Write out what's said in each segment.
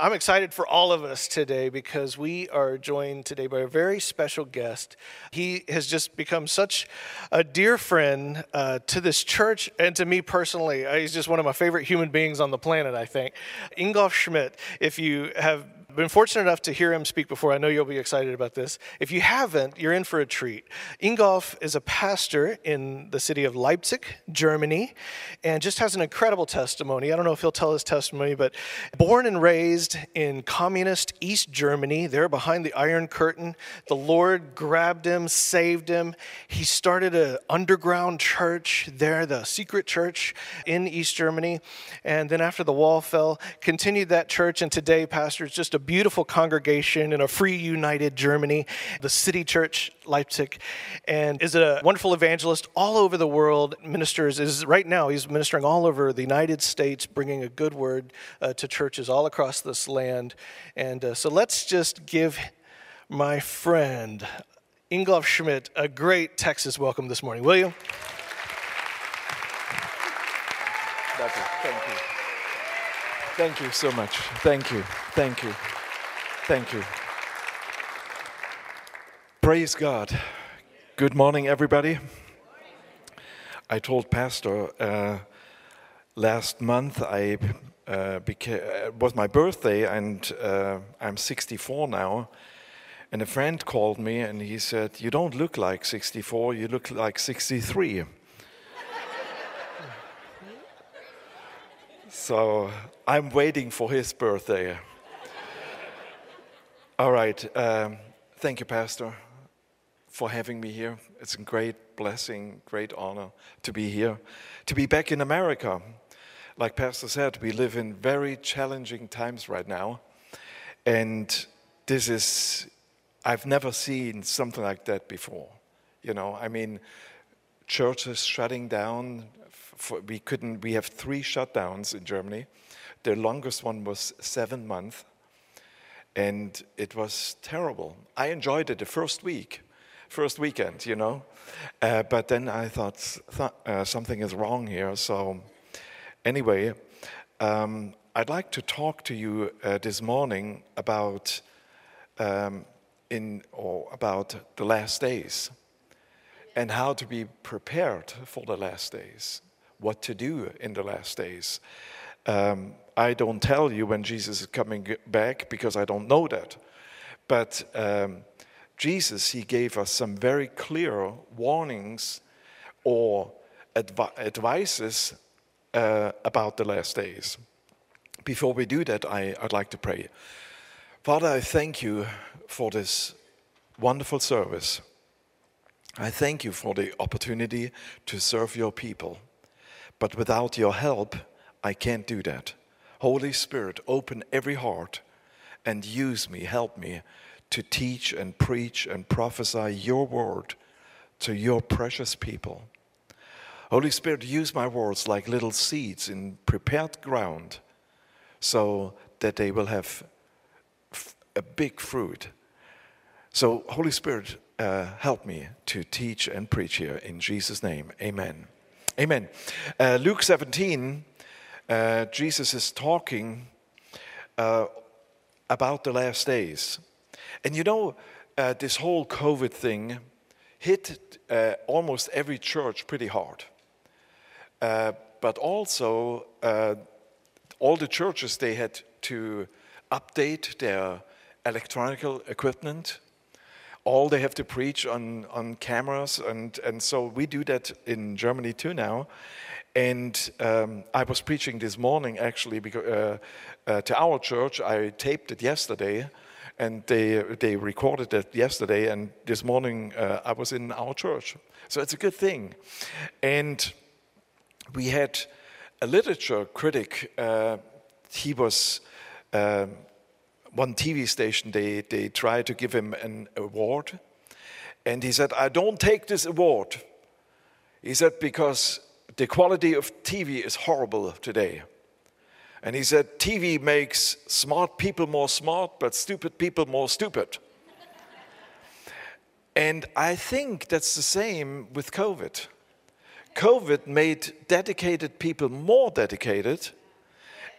I'm excited for all of us today because we are joined today by a very special guest. He has just become such a dear friend uh, to this church and to me personally. Uh, he's just one of my favorite human beings on the planet, I think. Ingolf Schmidt, if you have been fortunate enough to hear him speak before. I know you'll be excited about this. If you haven't, you're in for a treat. Ingolf is a pastor in the city of Leipzig, Germany, and just has an incredible testimony. I don't know if he'll tell his testimony, but born and raised in communist East Germany, there behind the Iron Curtain, the Lord grabbed him, saved him. He started an underground church there, the secret church in East Germany. And then after the wall fell, continued that church, and today pastors just a beautiful congregation in a free, united Germany, the City Church Leipzig, and is a wonderful evangelist all over the world. Ministers is right now he's ministering all over the United States, bringing a good word uh, to churches all across this land. And uh, so let's just give my friend Ingolf Schmidt a great Texas welcome this morning, will you? Thank you. Thank you so much. Thank you. Thank you. Thank you. Praise God. Good morning, everybody. I told Pastor uh, last month I uh, became, it was my birthday, and uh, I'm 64 now. And a friend called me and he said, You don't look like 64, you look like 63. so I'm waiting for his birthday. All right. Um, thank you, Pastor, for having me here. It's a great blessing, great honor to be here, to be back in America. Like Pastor said, we live in very challenging times right now. And this is, I've never seen something like that before. You know, I mean, churches shutting down. For, we couldn't, we have three shutdowns in Germany. The longest one was seven months and it was terrible. I enjoyed it the first week, first weekend, you know, uh, but then I thought th- uh, something is wrong here. So, anyway, um, I'd like to talk to you uh, this morning about um, in or about the last days and how to be prepared for the last days, what to do in the last days. Um, I don't tell you when Jesus is coming back because I don't know that. But um, Jesus, he gave us some very clear warnings or advi- advices uh, about the last days. Before we do that, I, I'd like to pray. Father, I thank you for this wonderful service. I thank you for the opportunity to serve your people. But without your help, I can't do that. Holy Spirit, open every heart and use me, help me to teach and preach and prophesy your word to your precious people. Holy Spirit, use my words like little seeds in prepared ground so that they will have a big fruit. So, Holy Spirit, uh, help me to teach and preach here in Jesus' name. Amen. Amen. Uh, Luke 17 uh, Jesus is talking uh, about the last days. And you know, uh, this whole COVID thing hit uh, almost every church pretty hard. Uh, but also, uh, all the churches, they had to update their electronic equipment. All they have to preach on, on cameras. And, and so we do that in Germany too now. And um, I was preaching this morning actually because, uh, uh, to our church. I taped it yesterday and they, they recorded it yesterday. And this morning uh, I was in our church. So it's a good thing. And we had a literature critic. Uh, he was. Um, one TV station, they, they tried to give him an award. And he said, I don't take this award. He said, because the quality of TV is horrible today. And he said, TV makes smart people more smart, but stupid people more stupid. and I think that's the same with COVID. COVID made dedicated people more dedicated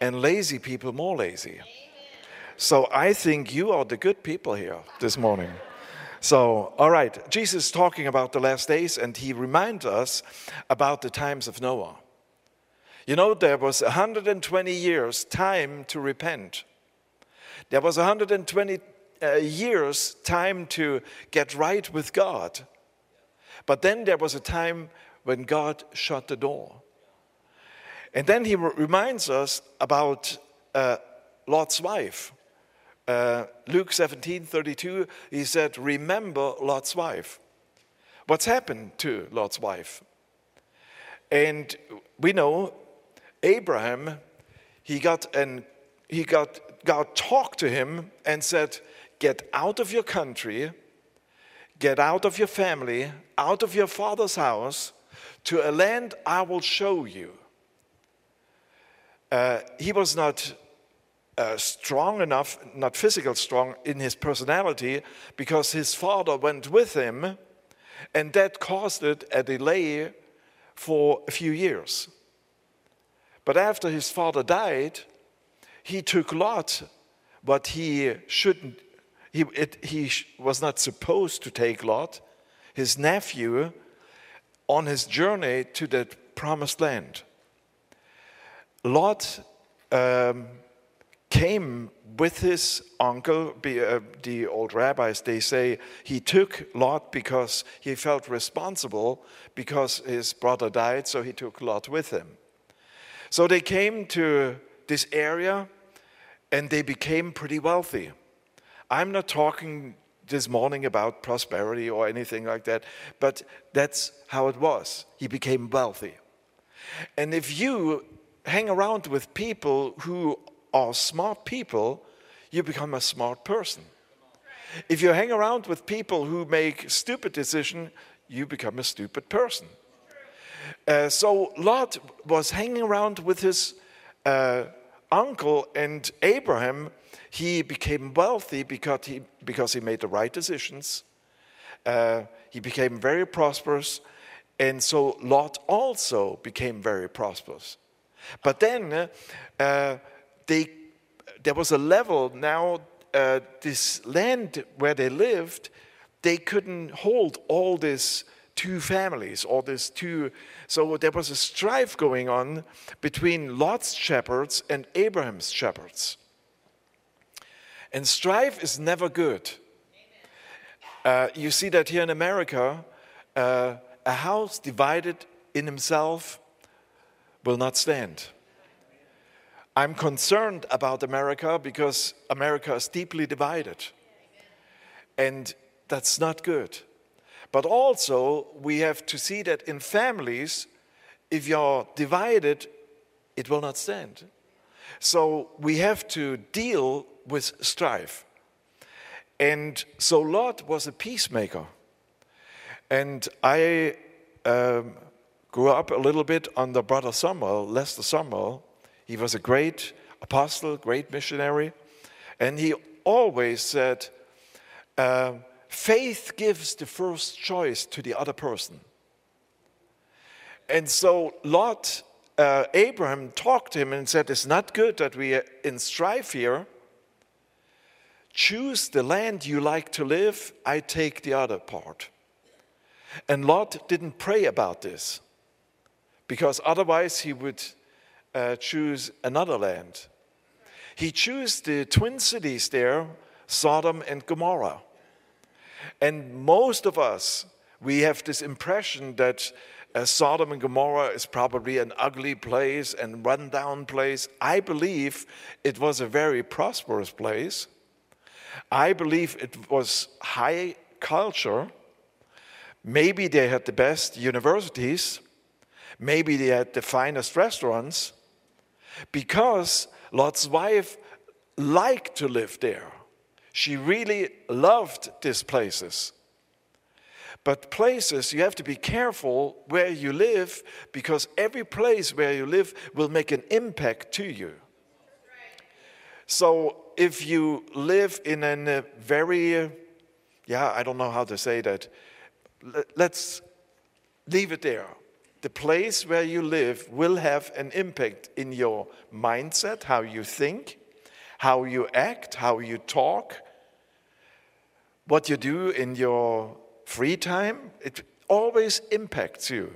and lazy people more lazy. So I think you are the good people here this morning. So, all right, Jesus is talking about the last days, and he reminds us about the times of Noah. You know, there was 120 years time to repent. There was 120 uh, years time to get right with God. But then there was a time when God shut the door. And then he reminds us about uh, Lot's wife. Uh, Luke 17 32, he said, Remember Lot's wife. What's happened to Lot's wife? And we know Abraham, he got and he got God talked to him and said, Get out of your country, get out of your family, out of your father's house, to a land I will show you. Uh, he was not uh, strong enough, not physical strong, in his personality because his father went with him, and that caused it a delay for a few years. But after his father died, he took Lot, but he shouldn't, he, it, he was not supposed to take Lot, his nephew, on his journey to the promised land. Lot um, came with his uncle, uh, the old rabbis, they say he took Lot because he felt responsible because his brother died, so he took Lot with him. So they came to this area and they became pretty wealthy. I'm not talking this morning about prosperity or anything like that, but that's how it was. He became wealthy. And if you hang around with people who are smart people, you become a smart person. If you hang around with people who make stupid decisions, you become a stupid person. Uh, so Lot was hanging around with his uh, uncle and Abraham. He became wealthy because he, because he made the right decisions. Uh, he became very prosperous. And so Lot also became very prosperous. But then uh, they, there was a level now, uh, this land where they lived, they couldn't hold all these two families, all these two. So there was a strife going on between Lot's shepherds and Abraham's shepherds. And strife is never good. Uh, you see that here in America, uh, a house divided in himself will not stand. I'm concerned about America because America is deeply divided. And that's not good. But also, we have to see that in families, if you're divided, it will not stand. So we have to deal with strife. And so Lot was a peacemaker. And I um, grew up a little bit under Brother Samuel, Lester Sumrall. He was a great apostle, great missionary, and he always said, uh, faith gives the first choice to the other person. And so Lot, uh, Abraham talked to him and said, It's not good that we are in strife here. Choose the land you like to live, I take the other part. And Lot didn't pray about this because otherwise he would uh, choose another land. He chose the twin cities there, Sodom and Gomorrah. And most of us, we have this impression that uh, Sodom and Gomorrah is probably an ugly place and rundown place. I believe it was a very prosperous place. I believe it was high culture. Maybe they had the best universities. Maybe they had the finest restaurants because Lot's wife liked to live there. She really loved these places. But places, you have to be careful where you live because every place where you live will make an impact to you. So if you live in a uh, very, yeah, I don't know how to say that, let's leave it there the place where you live will have an impact in your mindset, how you think, how you act, how you talk, what you do in your free time. It always impacts you.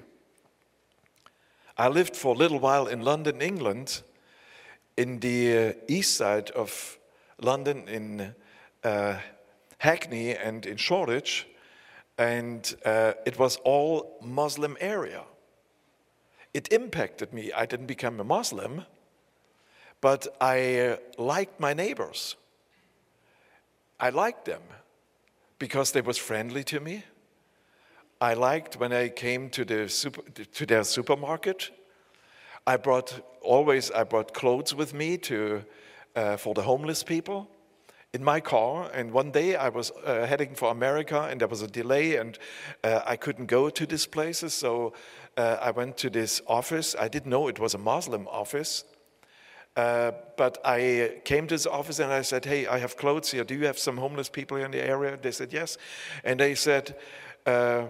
I lived for a little while in London, England, in the uh, east side of London, in uh, Hackney and in Shoreditch, and uh, it was all Muslim area. It impacted me. I didn't become a Muslim, but I liked my neighbors. I liked them because they was friendly to me. I liked when I came to, the super, to their supermarket. I brought always I brought clothes with me to uh, for the homeless people in my car. And one day I was uh, heading for America, and there was a delay, and uh, I couldn't go to these places. So uh, I went to this office. I didn't know it was a Muslim office. Uh, but I came to this office and I said, Hey, I have clothes here. Do you have some homeless people in the area? They said, Yes. And they said, uh,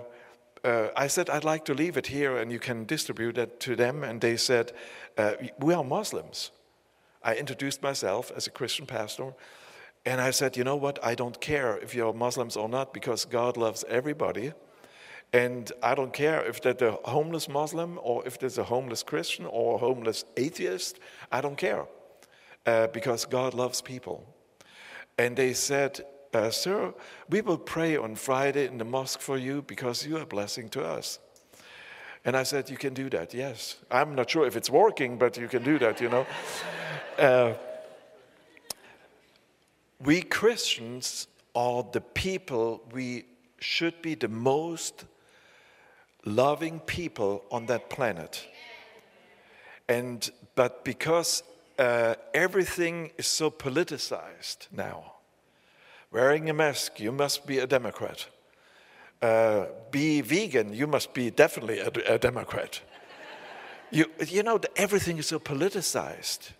uh, I said, I'd like to leave it here and you can distribute it to them. And they said, uh, We are Muslims. I introduced myself as a Christian pastor. And I said, You know what? I don't care if you're Muslims or not because God loves everybody. And I don't care if there's a homeless Muslim or if there's a homeless Christian or a homeless atheist. I don't care uh, because God loves people. And they said, uh, Sir, we will pray on Friday in the mosque for you because you're a blessing to us. And I said, You can do that, yes. I'm not sure if it's working, but you can do that, you know. Uh, we Christians are the people we should be the most loving people on that planet. And but because uh, everything is so politicized now, Wearing a mask, you must be a Democrat. Uh, be vegan, you must be definitely a, a Democrat. you, you know, everything is so politicized.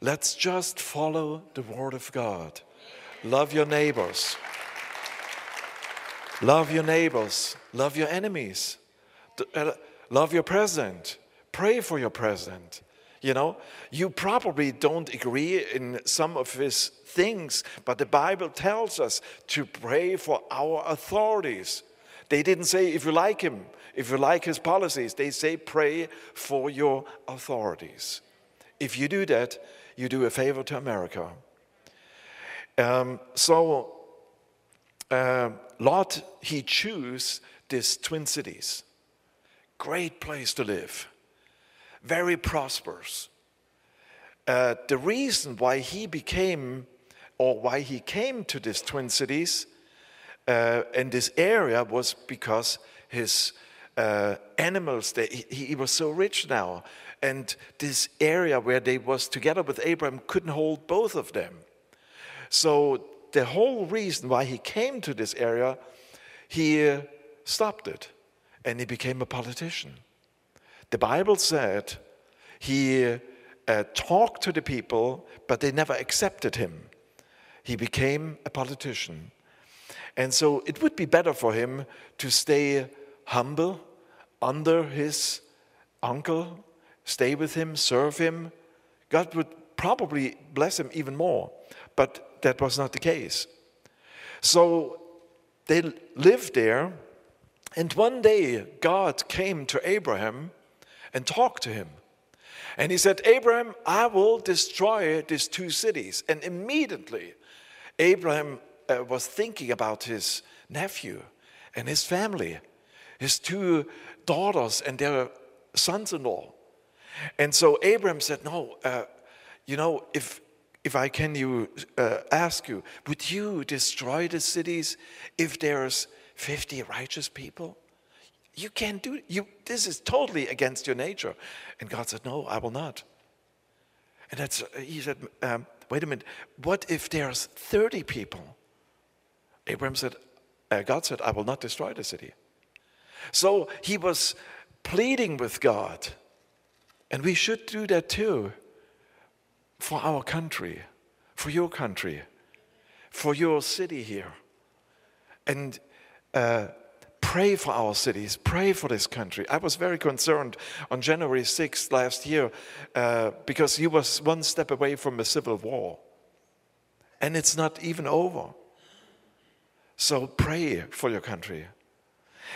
Let's just follow the Word of God. Love your neighbors. Love your neighbors. Love your enemies. Uh, love your president. Pray for your president. You know, you probably don't agree in some of his things, but the Bible tells us to pray for our authorities. They didn't say if you like him, if you like his policies, they say pray for your authorities. If you do that, you do a favor to America. Um, so, uh, Lot, he chose these twin cities. Great place to live. Very prosperous. Uh, the reason why he became or why he came to these twin cities uh, in this area was because his uh, animals they, he, he, was so rich now. And this area where they was together with abraham couldn't hold both of them. So the whole reason why he came to this area he uh, stopped it and he became a politician the Bible said he uh, talked to the people, but they never accepted him. He became a politician. And so it would be better for him to stay humble under his uncle, stay with him, serve him. God would probably bless him even more, but that was not the case. So they lived there, and one day God came to Abraham and talked to him. And he said, Abraham, I will destroy these two cities. And immediately, Abraham uh, was thinking about his nephew and his family, his two daughters and their sons in law. And so Abraham said, No, uh, you know, if, if I can you uh, ask you, would you destroy the cities if there's 50 righteous people? You can't do you this is totally against your nature. And God said, No, I will not. And that's he said, um, wait a minute, what if there's 30 people? Abraham said, uh, God said, I will not destroy the city. So he was pleading with God. And we should do that too for our country, for your country, for your city here. And uh, pray for our cities, pray for this country. I was very concerned on January 6th last year uh, because he was one step away from a civil war. and it's not even over. So pray for your country.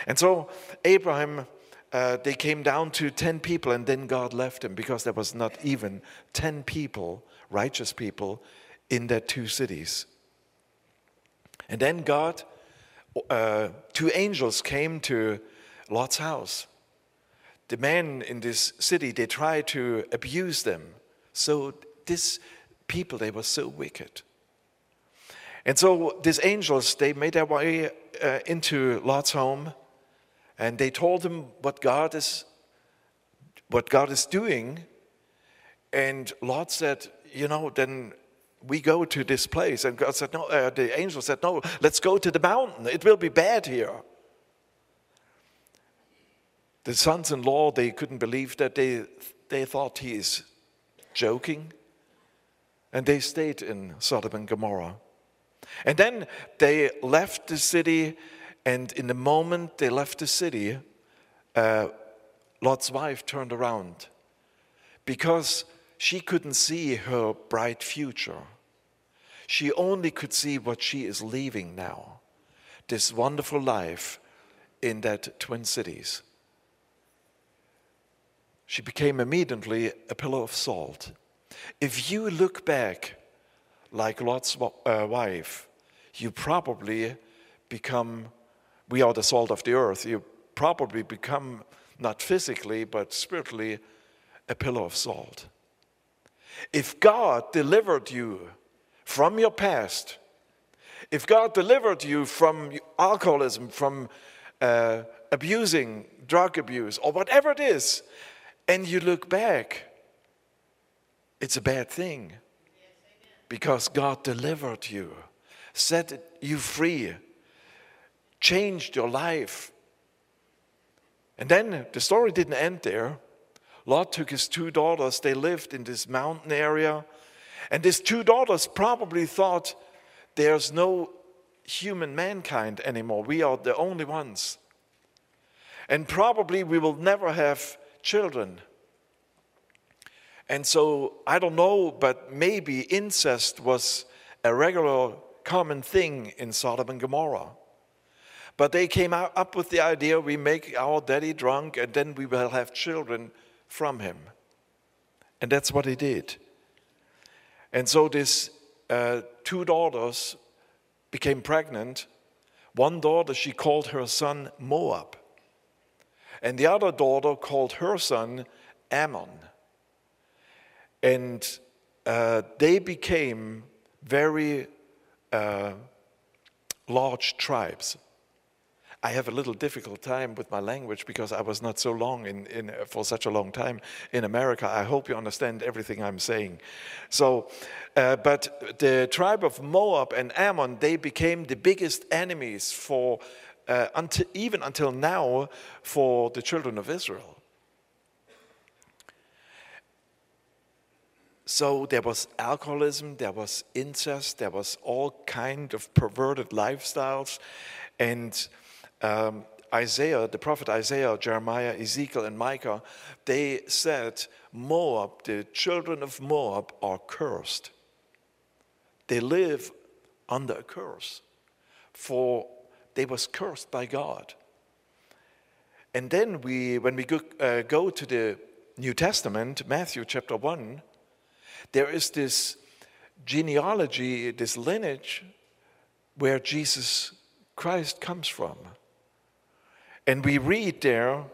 And so Abraham, uh, they came down to 10 people, and then God left him because there was not even 10 people, righteous people, in their two cities. And then God, uh, two angels came to Lot's house. The men in this city, they tried to abuse them. So these people, they were so wicked. And so these angels, they made their way uh, into Lot's home and they told him what God is what God is doing. And Lot said, you know, then we go to this place. And God said, no, uh, the angel said, no, let's go to the mountain. It will be bad here. The sons in law, they couldn't believe that. They, they thought he is joking. And they stayed in Sodom and Gomorrah. And then they left the city, and in the moment they left the city, uh, Lot's wife turned around because she couldn't see her bright future. She only could see what she is leaving now this wonderful life in that twin cities. She became immediately a pillar of salt. If you look back like Lot's uh, wife, you probably become, we are the salt of the earth, you probably become, not physically, but spiritually, a pillar of salt. If God delivered you from your past, if God delivered you from alcoholism, from uh, abusing, drug abuse, or whatever it is, and you look back, it's a bad thing because God delivered you, set you free, changed your life. And then the story didn't end there. Lot took his two daughters, they lived in this mountain area, and his two daughters probably thought there's no human mankind anymore. We are the only ones. And probably we will never have children. And so I don't know, but maybe incest was a regular common thing in Sodom and Gomorrah. But they came up with the idea we make our daddy drunk and then we will have children from him. And that's what he did. And so these uh, two daughters became pregnant. One daughter, she called her son Moab. And the other daughter called her son Ammon. And uh, they became very uh, large tribes. I have a little difficult time with my language because I was not so long in, in, for such a long time in America. I hope you understand everything I'm saying. So, uh, but the tribe of Moab and Ammon, they became the biggest enemies for, uh, until, even until now, for the children of Israel. So there was alcoholism, there was incest, there was all kind of perverted lifestyles, and um, Isaiah, the prophet Isaiah, Jeremiah, Ezekiel, and Micah, they said Moab, the children of Moab, are cursed. They live under a curse, for they was cursed by God. And then we, when we go, uh, go to the New Testament, Matthew chapter one there is this genealogy, this lineage where Jesus Christ comes from. And we read there,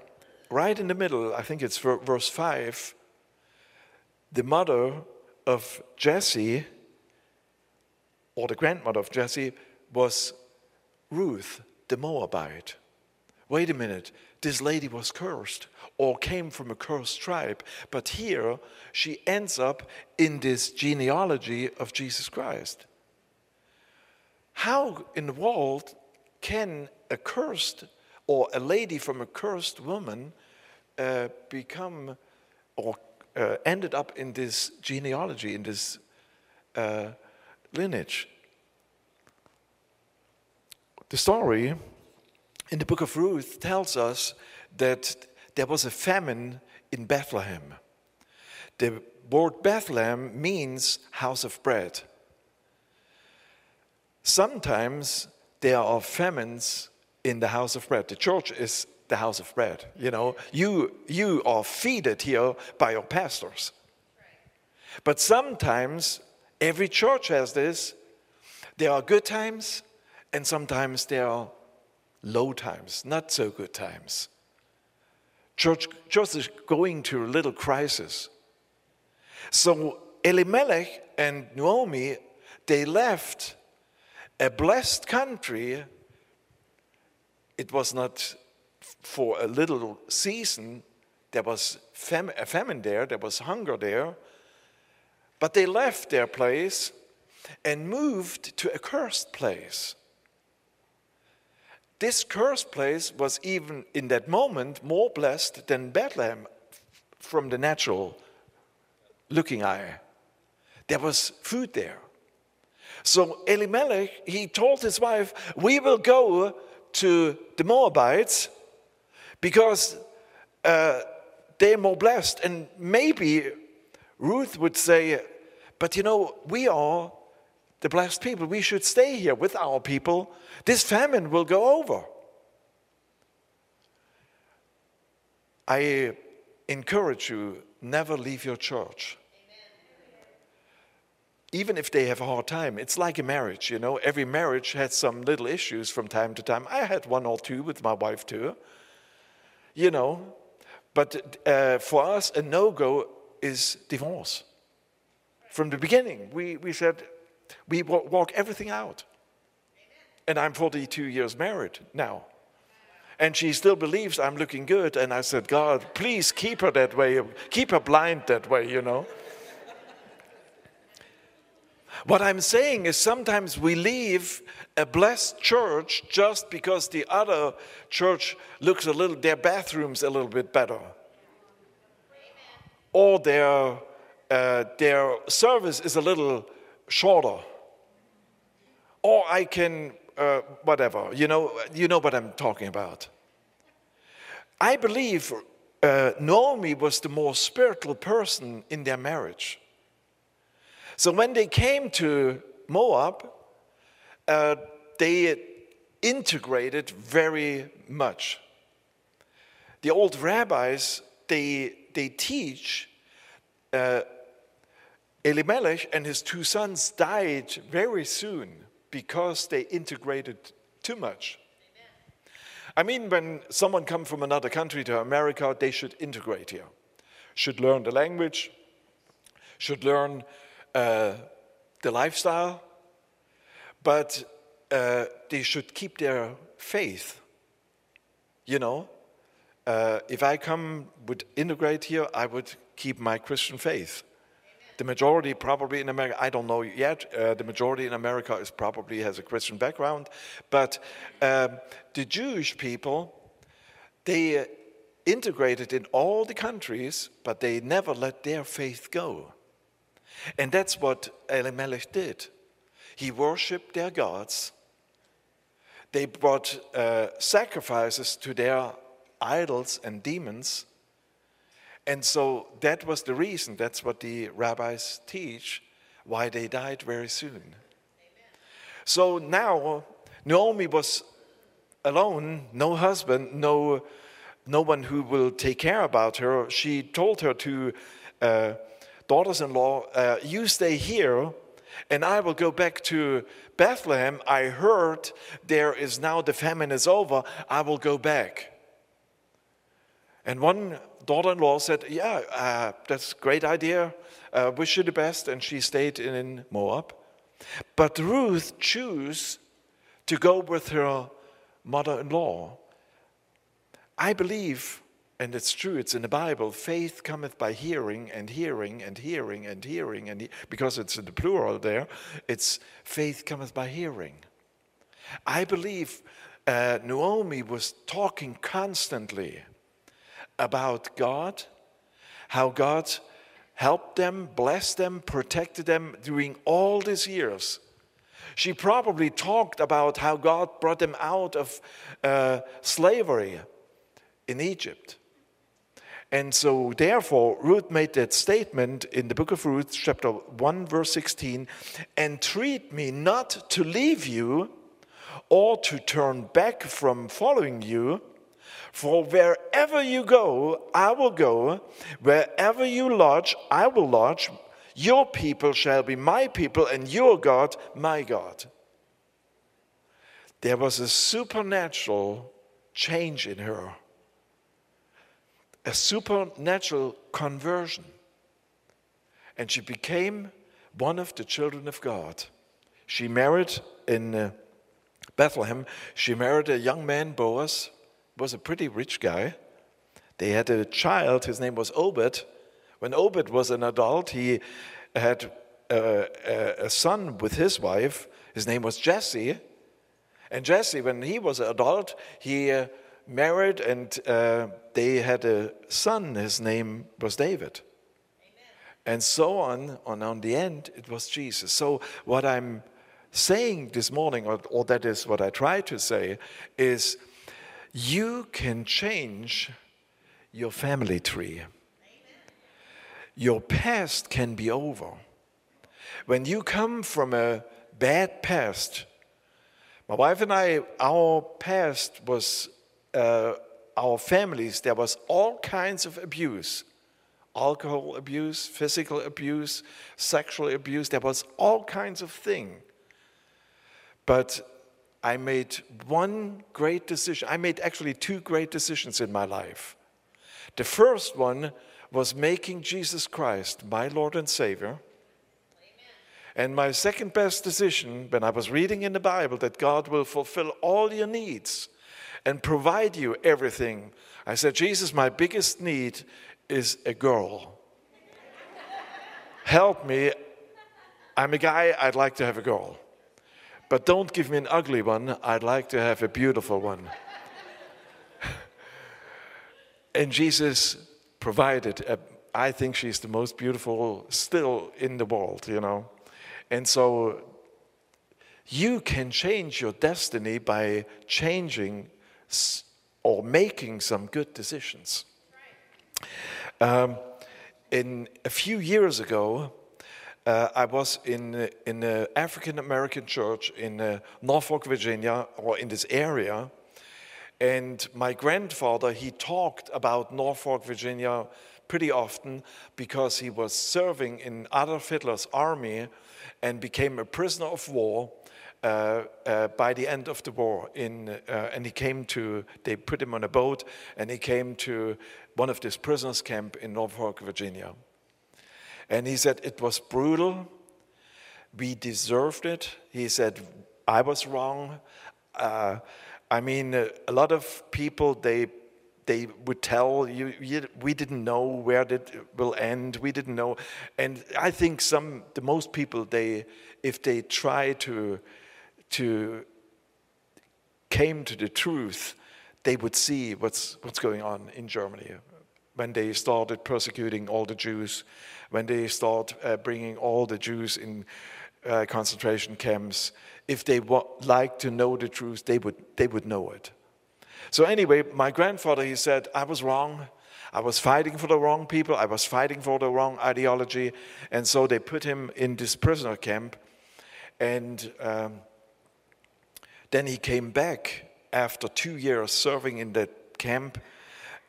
right in the middle, I think it's verse 5, the mother of Jesse, or the grandmother of Jesse, was Ruth the Moabite. Wait a minute, this lady was cursed or came from a cursed tribe. But here she ends up in this genealogy of Jesus Christ. How in the world can a cursed or a lady from a cursed woman uh, become or uh, ended up in this genealogy, in this uh, lineage? The story in the book of Ruth tells us that there was a famine in Bethlehem. The word Bethlehem means house of bread. sometimes there are famines in the house of bread. The church is the house of bread. You know, you, you are feeded here by your pastors. But sometimes, every church has this. There are good times, and sometimes there are low times, not so good times. Church, church is going through a little crisis. So Elimelech and Naomi, they left a blessed country. It was not for a little season. There was fam- a famine there, there was hunger there. But they left their place and moved to a cursed place. This cursed place was even in that moment more blessed than Bethlehem from the natural looking eye. There was food there. So Elimelech, he told his wife, We will go to the Moabites because uh, they're more blessed. And maybe Ruth would say, But you know, we are the blessed people. We should stay here with our people. This famine will go over. I encourage you never leave your church. Even if they have a hard time, it's like a marriage, you know. Every marriage has some little issues from time to time. I had one or two with my wife too, you know. But uh, for us, a no go is divorce. From the beginning, we, we said, we walk everything out. And I'm 42 years married now. And she still believes I'm looking good. And I said, God, please keep her that way, keep her blind that way, you know. What I'm saying is sometimes we leave a blessed church just because the other church looks a little, their bathrooms a little bit better. Or their, uh, their service is a little shorter. Or I can, uh, whatever, you know, you know what I'm talking about. I believe uh, Naomi was the more spiritual person in their marriage. So when they came to Moab, uh, they integrated very much. The old rabbis, they, they teach uh, Elimelech and his two sons died very soon because they integrated too much. I mean, when someone comes from another country to America, they should integrate here, should learn the language, should learn uh, the lifestyle, but uh, they should keep their faith. You know, uh, if I come would integrate here, I would keep my Christian faith. The majority probably in America, I don't know yet, uh, the majority in America is probably has a Christian background, but um, the Jewish people, they uh, integrated in all the countries, but they never let their faith go. And that's what Elimelech did. He worshiped their gods. They brought uh, sacrifices to their idols and demons. And so that was the reason, that's what the rabbis teach, why they died very soon. Amen. So now Naomi was alone, no husband, no, no one who will take care about her. She told her two. uh, daughters in law, uh, You stay here, and I will go back to Bethlehem. I heard there is now the famine is over. I will go back. And one daughter in law said, Yeah, uh, that's a great idea. Uh, wish you the best. And she stayed in Moab. But Ruth chose to go with her mother in law. I believe, and it's true, it's in the Bible, faith cometh by hearing and hearing and hearing and hearing, and he, because it's in the plural there, it's faith cometh by hearing. I believe uh, Naomi was talking constantly about God, how God helped them, blessed them, protected them during all these years. She probably talked about how God brought them out of uh, slavery in Egypt. And so, therefore, Ruth made that statement in the book of Ruth, chapter 1, verse 16 entreat me not to leave you or to turn back from following you. For wherever you go, I will go. Wherever you lodge, I will lodge. Your people shall be my people, and your God, my God. There was a supernatural change in her a supernatural conversion. And she became one of the children of God. She married in uh, Bethlehem, she married a young man, Boaz, was a pretty rich guy. They had a child, his name was Obed. When Obed was an adult, he had a, a, a son with his wife. His name was Jesse. And Jesse, when he was an adult, he uh, married and uh, they had a son. His name was David. Amen. And so on, and on the end, it was Jesus. So, what I'm saying this morning, or, or that is what I try to say, is you can change your family tree. Amen. Your past can be over. When you come from a bad past, my wife and I, our past was uh, our families, there was all kinds of abuse alcohol abuse, physical abuse, sexual abuse, there was all kinds of thing. But I made one great decision. I made actually two great decisions in my life. The first one was making Jesus Christ my Lord and Savior. And my second best decision, when I was reading in the Bible that God will fulfill all your needs and provide you everything. I said, Jesus, my biggest need is a girl. Help me. I'm a guy, I'd like to have a girl. But don't give me an ugly one, I'd like to have a beautiful one. and Jesus provided, a, I think she's the most beautiful still in the world, you know. And so you can change your destiny by changing or making some good decisions. Um, in a few years ago, uh, I was in in an African American church in uh, Norfolk, Virginia, or in this area, and my grandfather he talked about Norfolk, Virginia, pretty often because he was serving in Adolf Hitler's army and became a prisoner of war uh, uh, by the end of the war. In, uh, and he came to, they put him on a boat, and he came to one of these prisoners' camp in Norfolk, Virginia. And he said it was brutal. We deserved it. He said I was wrong. Uh, I mean, a lot of people they they would tell you, you, we didn't know where it will end we didn't know and i think some the most people they if they try to to came to the truth, they would see what's, what's going on in Germany. When they started persecuting all the Jews, when they start uh, bringing all the Jews in uh, concentration camps, if they would like to know the truth, they would, they would know it. So anyway, my grandfather, he said, I was wrong. I was fighting for the wrong people. I was fighting for the wrong ideology. And so they put him in this prisoner camp. And um, then he came back after two years serving in that camp,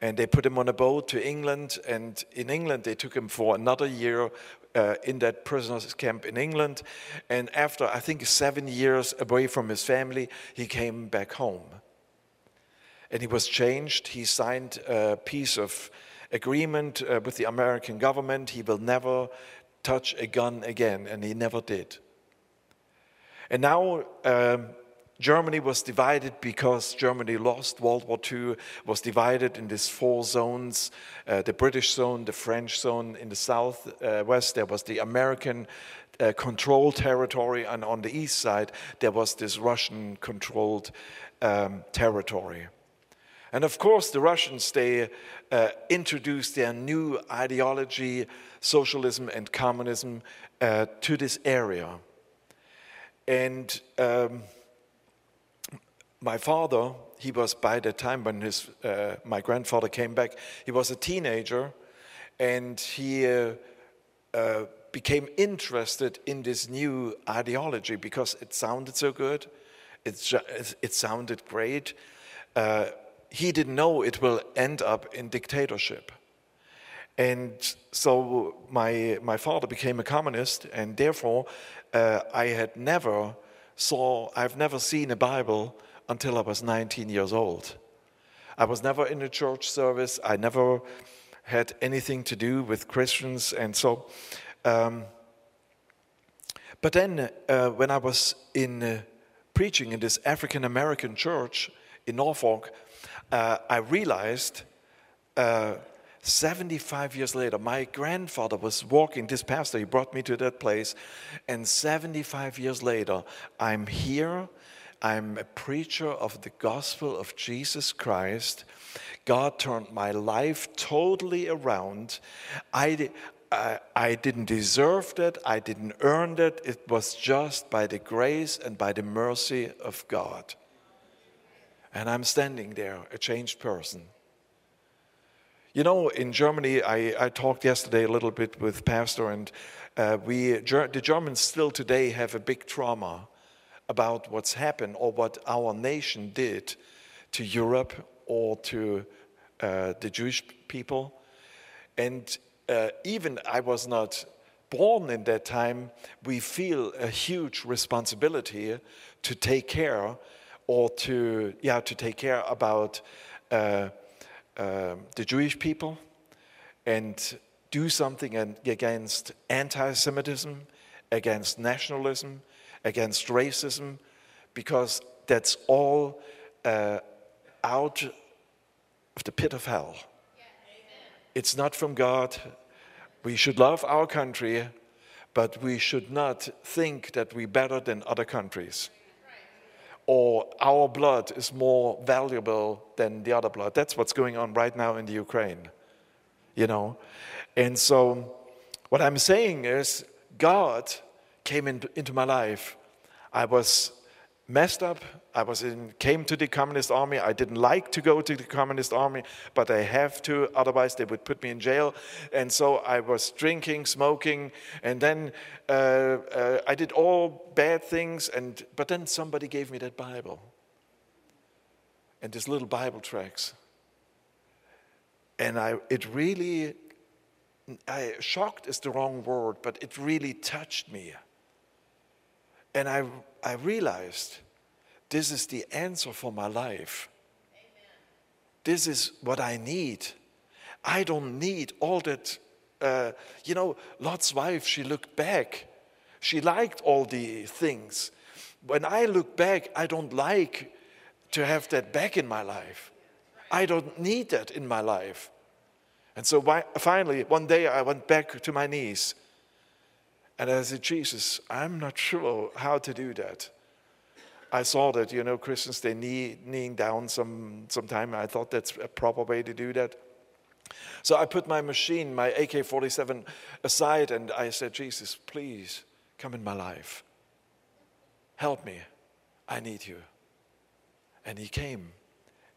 and they put him on a boat to England. And in England, they took him for another year uh, in that prisoners' camp in England. And after, I think, seven years away from his family, he came back home. And he was changed. He signed a piece of agreement uh, with the American government. He will never touch a gun again, and he never did. And now, um, Germany was divided because Germany lost. World War II was divided in these four zones uh, the British zone, the French zone. In the south uh, west, there was the American uh, controlled territory, and on the east side, there was this Russian controlled um, territory. And of course, the Russians, they uh, introduced their new ideology, socialism and communism, uh, to this area. And um, my father, he was by the time when his, uh, my grandfather came back, he was a teenager and he uh, uh, became interested in this new ideology because it sounded so good, it, it sounded great. Uh, he didn't know it will end up in dictatorship. And so my, my father became a communist, and therefore uh, I had never saw, I've never seen a Bible until I was 19 years old. I was never in a church service. I never had anything to do with Christians, and so. Um, but then, uh, when I was in uh, preaching in this African American church in Norfolk, uh, I realized uh, 75 years later, my grandfather was walking, this pastor, he brought me to that place, and 75 years later, I'm here. I'm a preacher of the gospel of Jesus Christ. God turned my life totally around. I, I, I, didn't deserve that. I didn't earn that. It was just by the grace and by the mercy of God. And I'm standing there, a changed person. You know, in Germany, I, I talked yesterday a little bit with Pastor, and uh, we, the Germans still today have a big trauma about what's happened or what our nation did to Europe or to uh, the Jewish people. And uh, even I was not born in that time, we feel a huge responsibility to take care or to, yeah, to take care about uh, uh, the Jewish people and do something against anti Semitism, against nationalism, against racism, because that's all uh, out of the pit of hell. It's not from God. We should love our country, but we should not think that we're better than other countries or our blood is more valuable than the other blood. That's what's going on right now in the Ukraine, you know. And so, what I'm saying is, God came in, into my life. I was messed up. I was in, came to the communist army. I didn't like to go to the communist army, but I have to, otherwise they would put me in jail. And so I was drinking, smoking, and then uh, uh, I did all bad things. And but then somebody gave me that Bible and these little Bible tracks, and I it really, I shocked is the wrong word, but it really touched me. And I, I realized this is the answer for my life. Amen. This is what I need. I don't need all that. Uh, you know, Lot's wife, she looked back. She liked all the things. When I look back, I don't like to have that back in my life. I don't need that in my life. And so finally, one day I went back to my knees and I said, Jesus, I'm not sure how to do that. I saw that, you know, Christians, they knee, kneeling down some, sometime. I thought that's a proper way to do that. So I put my machine, my AK 47, aside and I said, Jesus, please come in my life. Help me. I need you. And he came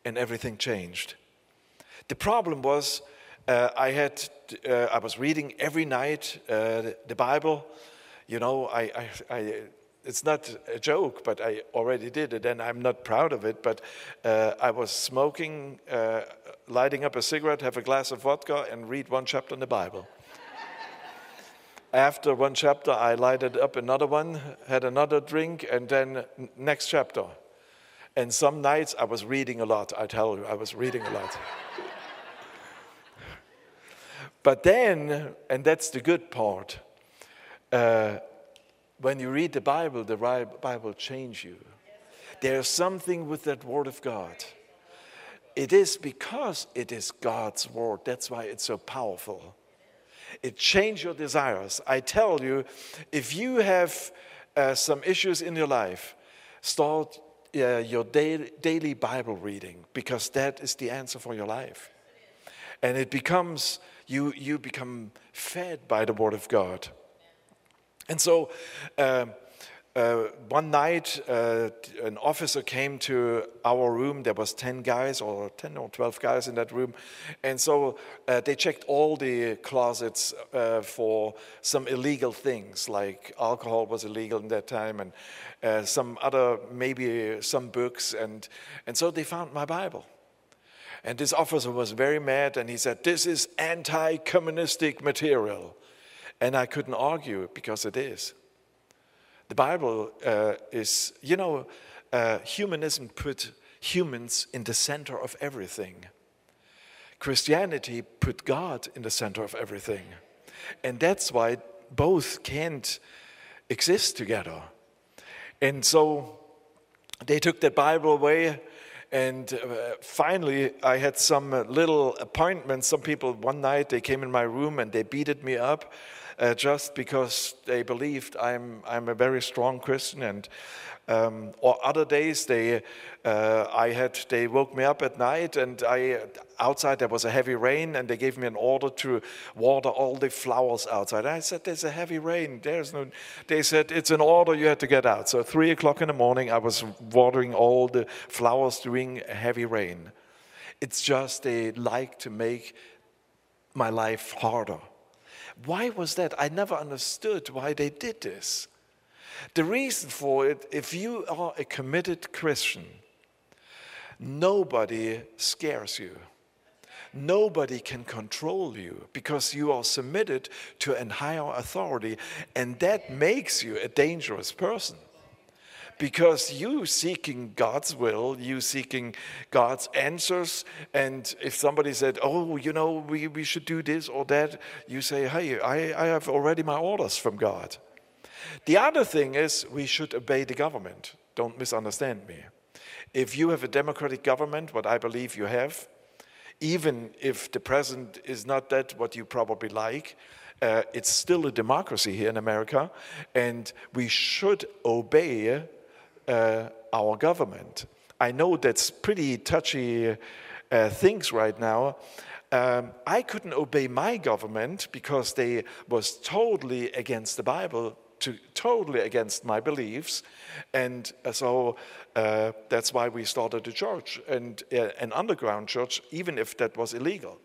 and everything changed. The problem was uh, I had uh, I was reading every night uh, the Bible. You know, I, I, I, it's not a joke, but I already did it, and I'm not proud of it. But uh, I was smoking, uh, lighting up a cigarette, have a glass of vodka, and read one chapter in the Bible. After one chapter, I lighted up another one, had another drink, and then next chapter. And some nights I was reading a lot. I tell you, I was reading a lot. But then, and that's the good part, uh, when you read the Bible, the Bible changes you. There's something with that Word of God. It is because it is God's Word. That's why it's so powerful. It changes your desires. I tell you, if you have uh, some issues in your life, start uh, your daily, daily Bible reading because that is the answer for your life. And it becomes you, you become fed by the Word of God. And so, um, uh, one night, uh, an officer came to our room. There was 10 guys or 10 or 12 guys in that room. And so uh, they checked all the closets uh, for some illegal things, like alcohol was illegal in that time and uh, some other, maybe some books. And, and so they found my Bible. And this officer was very mad and he said, this is anti-communistic material. And I couldn't argue because it is. The Bible uh, is, you know, uh, humanism put humans in the center of everything. Christianity put God in the center of everything. And that's why both can't exist together. And so they took the Bible away. And uh, finally, I had some uh, little appointments. Some people, one night, they came in my room and they beated me up uh, just because they believed I'm, I'm a very strong Christian. And um, or other days they, uh, I had, they woke me up at night and I, outside there was a heavy rain and they gave me an order to water all the flowers outside. I said, there's a heavy rain. There's no, they said, it's an order you had to get out. So three o'clock in the morning, I was watering all the flowers during heavy rain. It's just they like to make my life harder. Why was that? I never understood why they did this. The reason for it, if you are a committed Christian, nobody scares you. Nobody can control you because you are submitted to a higher authority, and that makes you a dangerous person because you seeking God's will, you seeking God's answers. And if somebody said, Oh, you know, we, we should do this or that, you say, Hey, I, I have already my orders from God. The other thing is, we should obey the government. Don't misunderstand me. If you have a democratic government, what I believe you have, even if the president is not that what you probably like, uh, it's still a democracy here in America, and we should obey uh, our government. I know that's pretty touchy uh, things right now. Um, I couldn't obey my government because they was totally against the Bible, to, totally against my beliefs, and uh, so uh, that's why we started a church and uh, an underground church, even if that was illegal.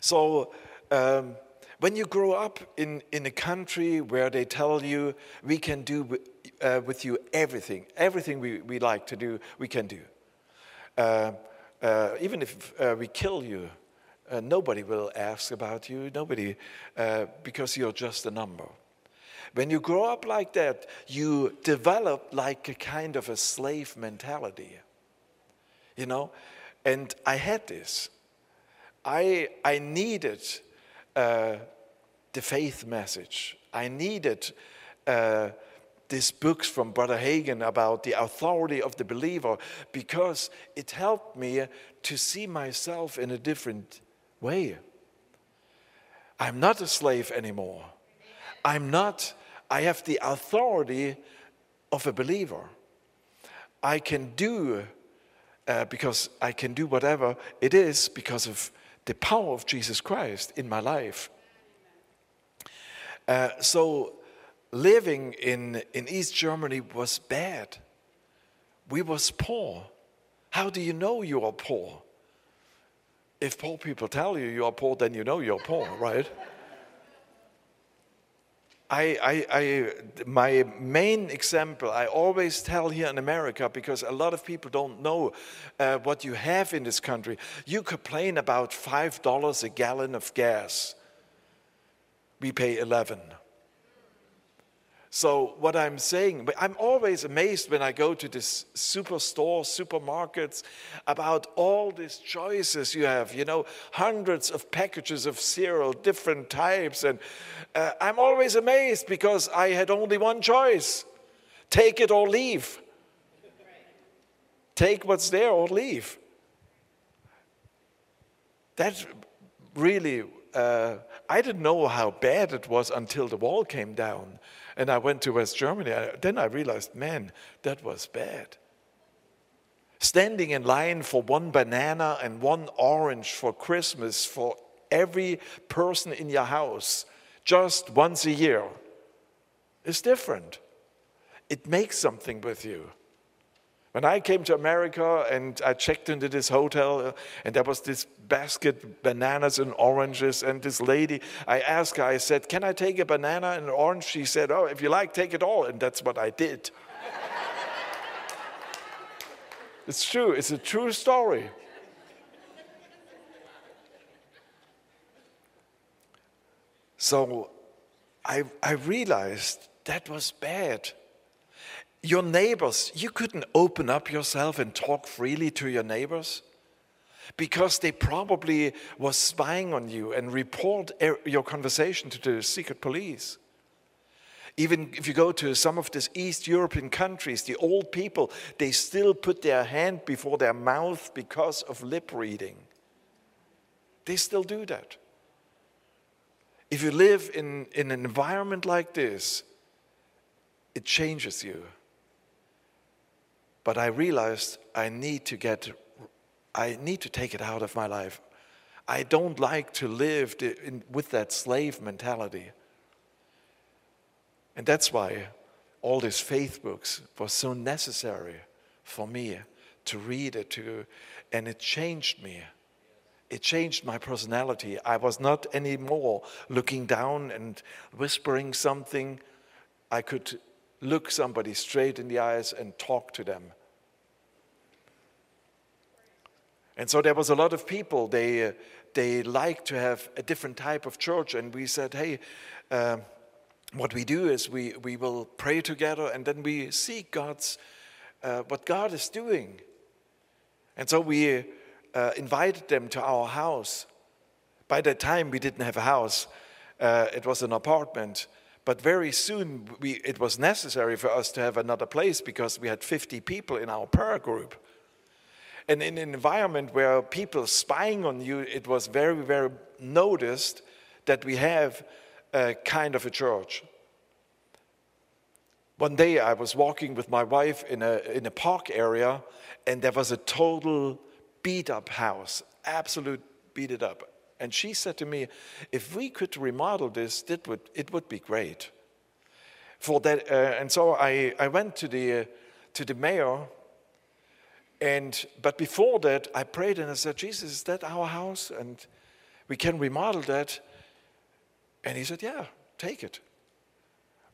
So. Um, when you grow up in, in a country where they tell you we can do uh, with you everything, everything we, we like to do, we can do. Uh, uh, even if we kill you, nobody will ask about you, nobody, because you're just a number. When you grow up like that, you develop like a kind of a slave mentality. You know? And I had this. I, I needed uh, the faith message. I needed uh, these books from Brother Hagin about the authority of the believer because it helped me to see myself in a different way. I'm not a slave anymore. I'm not, I have the authority of a believer. I can do, uh, because I can do whatever it is because of the power of Jesus Christ in my life. Uh, so living in, in East Germany was bad. We was poor. How do you know you are poor? If poor people tell you you are poor, then you know you're poor, right? I, I, I, my main example, I always tell here in America because a lot of people don't know uh, what you have in this country. You complain about $5 a gallon of gas. We pay 11. So, what I'm saying, I'm always amazed when I go to this superstore, supermarkets, about all these choices you have. You know, hundreds of packages of cereal, different types. And uh, I'm always amazed because I had only one choice take it or leave. Take what's there or leave. That really, uh, I didn't know how bad it was until the wall came down and I went to West Germany. Then I realized, man, that was bad. Standing in line for one banana and one orange for Christmas for every person in your house just once a year is different. it makes something with you. When I came to America and I checked into this hotel, uh, and there was this basket bananas and oranges, and this lady, I asked her, I said, Can I take a banana and an orange? She said, Oh, if you like, take it all. And that's what I did. it's true, it's a true story. So I, I realized that was bad. Your neighbors, you couldn't open up yourself and talk freely to your neighbors because they probably was spying on you and report your conversation to the secret police. Even if you go to some of these East European countries, the old people, they still put their hand before their mouth because of lip reading. They still do that. If you live in, in an environment like this, it changes you. But I realized I need to get, I need to take it out of my life. I don't like to live in, with that slave mentality. And that's why all these faith books were so necessary for me to read it, to, and it changed me. It changed my personality. I was not anymore looking down and whispering something. I could look somebody straight in the eyes and talk to them. And so there was a lot of people, they, uh, they like to have a different type of church. And we said, hey, uh, what we do is we, we will pray together and then we seek God's, uh, what God is doing. And so we uh, invited them to our house. By that time, we didn't have a house, uh, it was an apartment. But very soon, we, it was necessary for us to have another place because we had 50 people in our prayer group. And in an environment where people spying on you, it was very, very noticed that we have a kind of a church. One day I was walking with my wife in a, in a park area, and there was a total beat up house, absolute beat it up. And she said to me, if we could remodel this, it would, it would be great. For that, uh, and so I, I went to the, uh, to the mayor, and, but before that, I prayed and I said, Jesus, is that our house? And we can remodel that. And he said, yeah, take it.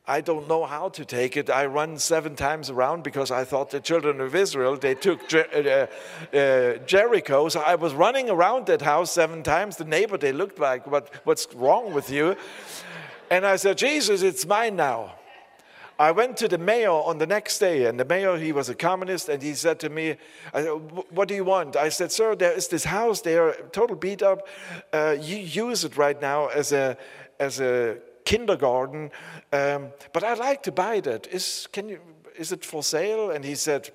I don't know how to take it. I run seven times around because I thought the children of Israel, they took uh, uh, Jericho. So I was running around that house seven times. The neighbor, they looked like, what, what's wrong with you? And I said, Jesus, it's mine now. I went to the mayor on the next day, and the mayor, he was a communist, and he said to me, What do you want? I said, Sir, there is this house there, total beat up. Uh, you use it right now as a, as a kindergarten, um, but I'd like to buy that. Is, can you, is it for sale? And he said,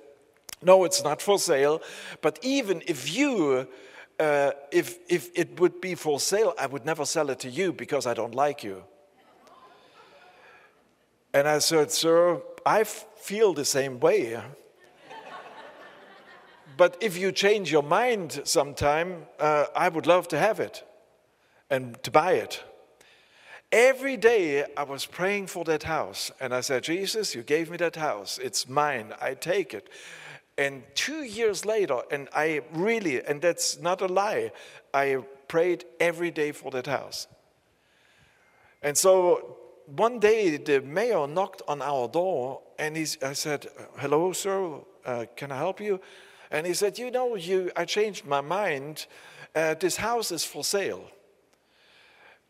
No, it's not for sale. But even if you, uh, if, if it would be for sale, I would never sell it to you because I don't like you. And I said, Sir, I feel the same way. but if you change your mind sometime, uh, I would love to have it and to buy it. Every day I was praying for that house, and I said, Jesus, you gave me that house. It's mine. I take it. And two years later, and I really, and that's not a lie, I prayed every day for that house. And so one day the mayor knocked on our door, and he, I said, Hello, sir, uh, can I help you? And he said, You know, you, I changed my mind. Uh, this house is for sale.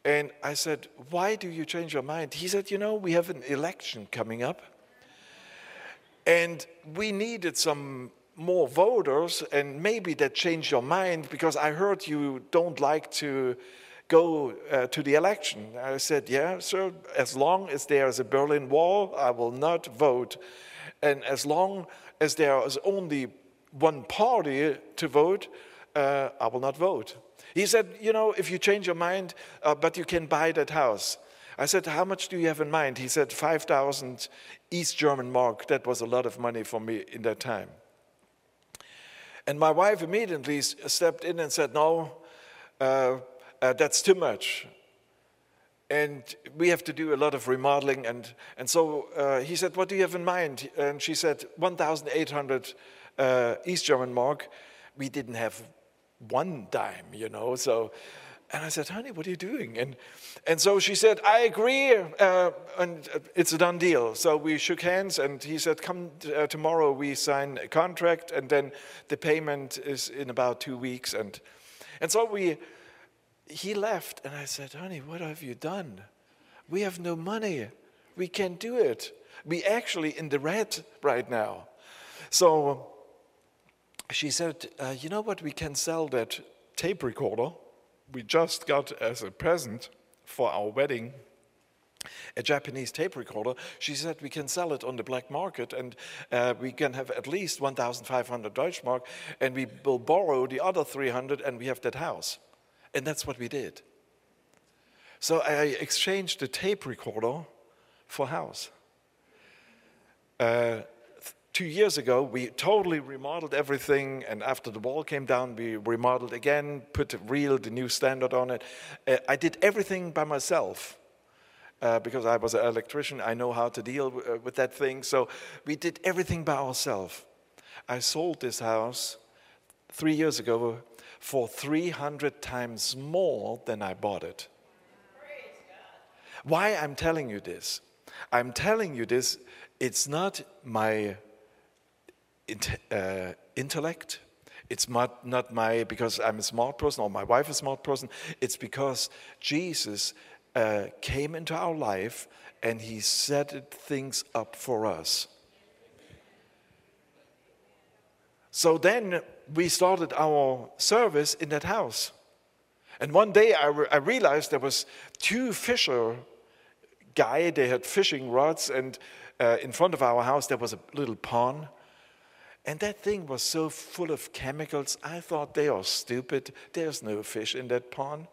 And I said, Why do you change your mind? He said, You know, we have an election coming up. And we needed some more voters, and maybe that changed your mind because I heard you don't like to go uh, to the election. I said, Yeah, sir, as long as there is a Berlin Wall, I will not vote. And as long as there is only one party to vote, uh, I will not vote. He said, You know, if you change your mind, uh, but you can buy that house. I said, How much do you have in mind? He said, 5,000 East German mark. That was a lot of money for me in that time. And my wife immediately stepped in and said, No, uh, that's too much. and we have to do a lot of remodeling. And, and so uh, he said, What do you have in mind? And she said, 1,800 uh, East German mark. We didn't have one dime, you know. So, and I said, Honey, what are you doing? And, and so she said, I agree, uh, and it's a done deal. So we shook hands, and he said, Come uh, tomorrow, we sign a contract, and then the payment is in about two weeks. And, and so we, he left, and I said, Honey, what have you done? We have no money. We can't do it. We actually in the red right now. So she said, uh, You know what? We can sell that tape recorder we just got as a present for our wedding a Japanese tape recorder. She said we can sell it on the black market and uh, we can have at least 1,500 Deutschmark and we will borrow the other 300 and we have that house. And that's what we did. So I exchanged the tape recorder for house. Uh, two years ago, we totally remodeled everything, and after the wall came down, we remodeled again, put real, the new standard on it. Uh, I did everything by myself. Uh, because I was an electrician, I know how to deal w- uh, with that thing. So we did everything by ourselves. I sold this house three years ago for 300 times more than I bought it. Why I'm telling you this? I'm telling you this, it's not my uh, intellect. It's not, not my, because I'm a smart person or my wife is a smart person. It's because Jesus uh, came into our life and he set things up for us. So then we started our service in that house. And one day I, re- I realized there was two fisher guy, they had fishing rods, and uh, in front of our house there was a little pond. And that thing was so full of chemicals, I thought they are stupid. There's no fish in that pond.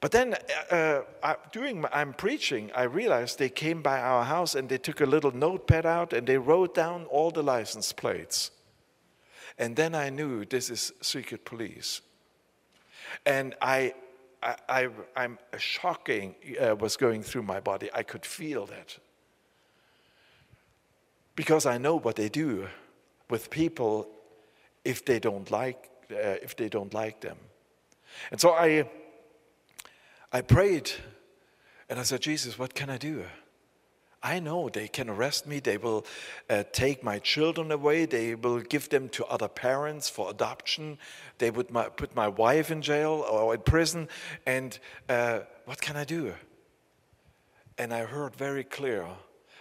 But then, uh, uh I, during my, I'm preaching, I realized they came by our house and they took a little notepad out and they wrote down all the license plates. And then I knew this is secret police. And I, I, I am shocking uh, was going through my body. I could feel that because I know what they do with people if they don't like uh, if they don't like them. And so I I prayed and I said, Jesus, what can I do? I know they can arrest me. They will uh, take my children away. They will give them to other parents for adoption. They would my, put my wife in jail or in prison. And uh, what can I do? And I heard very clear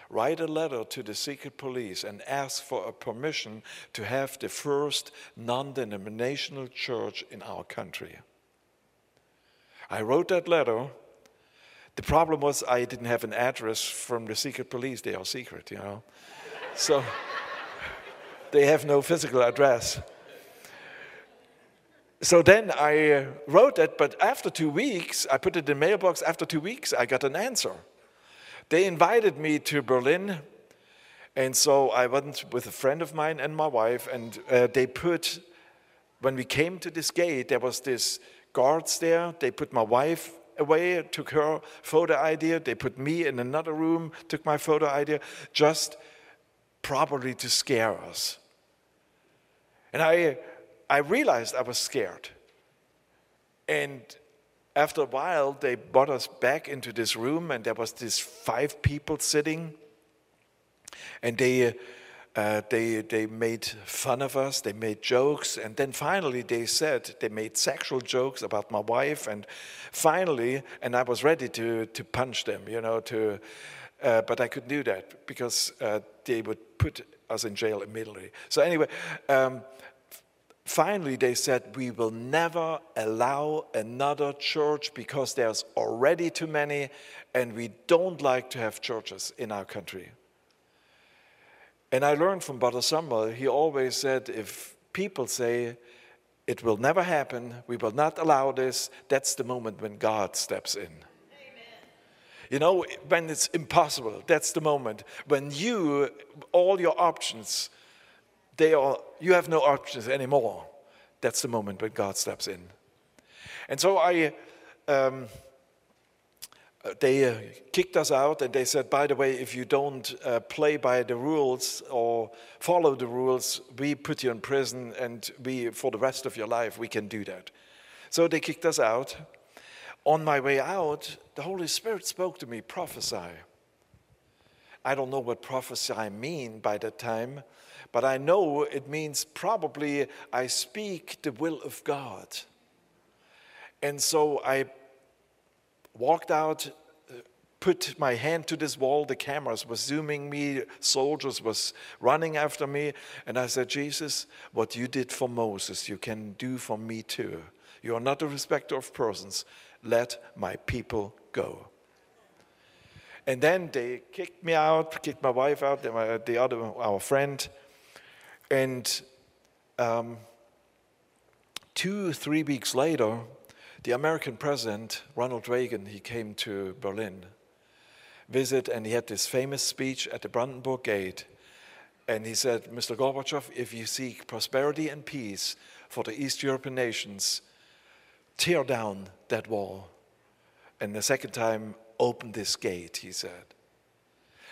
write a letter to the secret police and ask for a permission to have the first non denominational church in our country. I wrote that letter. The problem was I didn't have an address from the secret police. They are secret, you know. so they have no physical address. So then I uh, wrote that, but after two weeks, I put it in mailbox. After two weeks, I got an answer. They invited me to Berlin, and so I went with a friend of mine and my wife, and uh, they put, when we came to this gate, there was this guards there. They put my wife away, took her photo idea. They put me in another room, took my photo idea, just probably to scare us. And I, I realized I was scared. And after a while, they brought us back into this room, and there was these five people sitting, and they, uh, they, they made fun of us, they made jokes, and then finally they said, they made sexual jokes about my wife, and finally, and I was ready to, to punch them, you know, to, uh, but I couldn't do that because uh, they would put us in jail immediately. So anyway, um, finally they said we will never allow another church because there's already too many and we don't like to have churches in our country and i learned from brother Sumrall he always said if people say it will never happen we will not allow this that's the moment when god steps in you know when it's impossible that's the moment when you all your options they are, you have no options anymore. That's the moment when God steps in. And so I, um, they uh, kicked us out and they said, by the way, if you don't uh, play by the rules or follow the rules, we put you in prison and we, for the rest of your life, we can do that. So they kicked us out. On my way out, the Holy Spirit spoke to me, prophesy. I don't know what prophesy mean by that time, but I know it means probably I speak the will of God. And so I walked out, put my hand to this wall, the cameras were zooming me, soldiers was running after me, and I said, Jesus, what you did for Moses, you can do for me too. You are not a respecter of persons. Let my people go. And then they kicked me out, kicked my wife out, the other, our friend. And um, two, three weeks later, the American president, Ronald Reagan, he came to Berlin, visit, and he had this famous speech at the Brandenburg Gate. And he said, Mr. Gorbachev, if you seek prosperity and peace for the East European nations, tear down that wall. And the second time, open this gate, he said.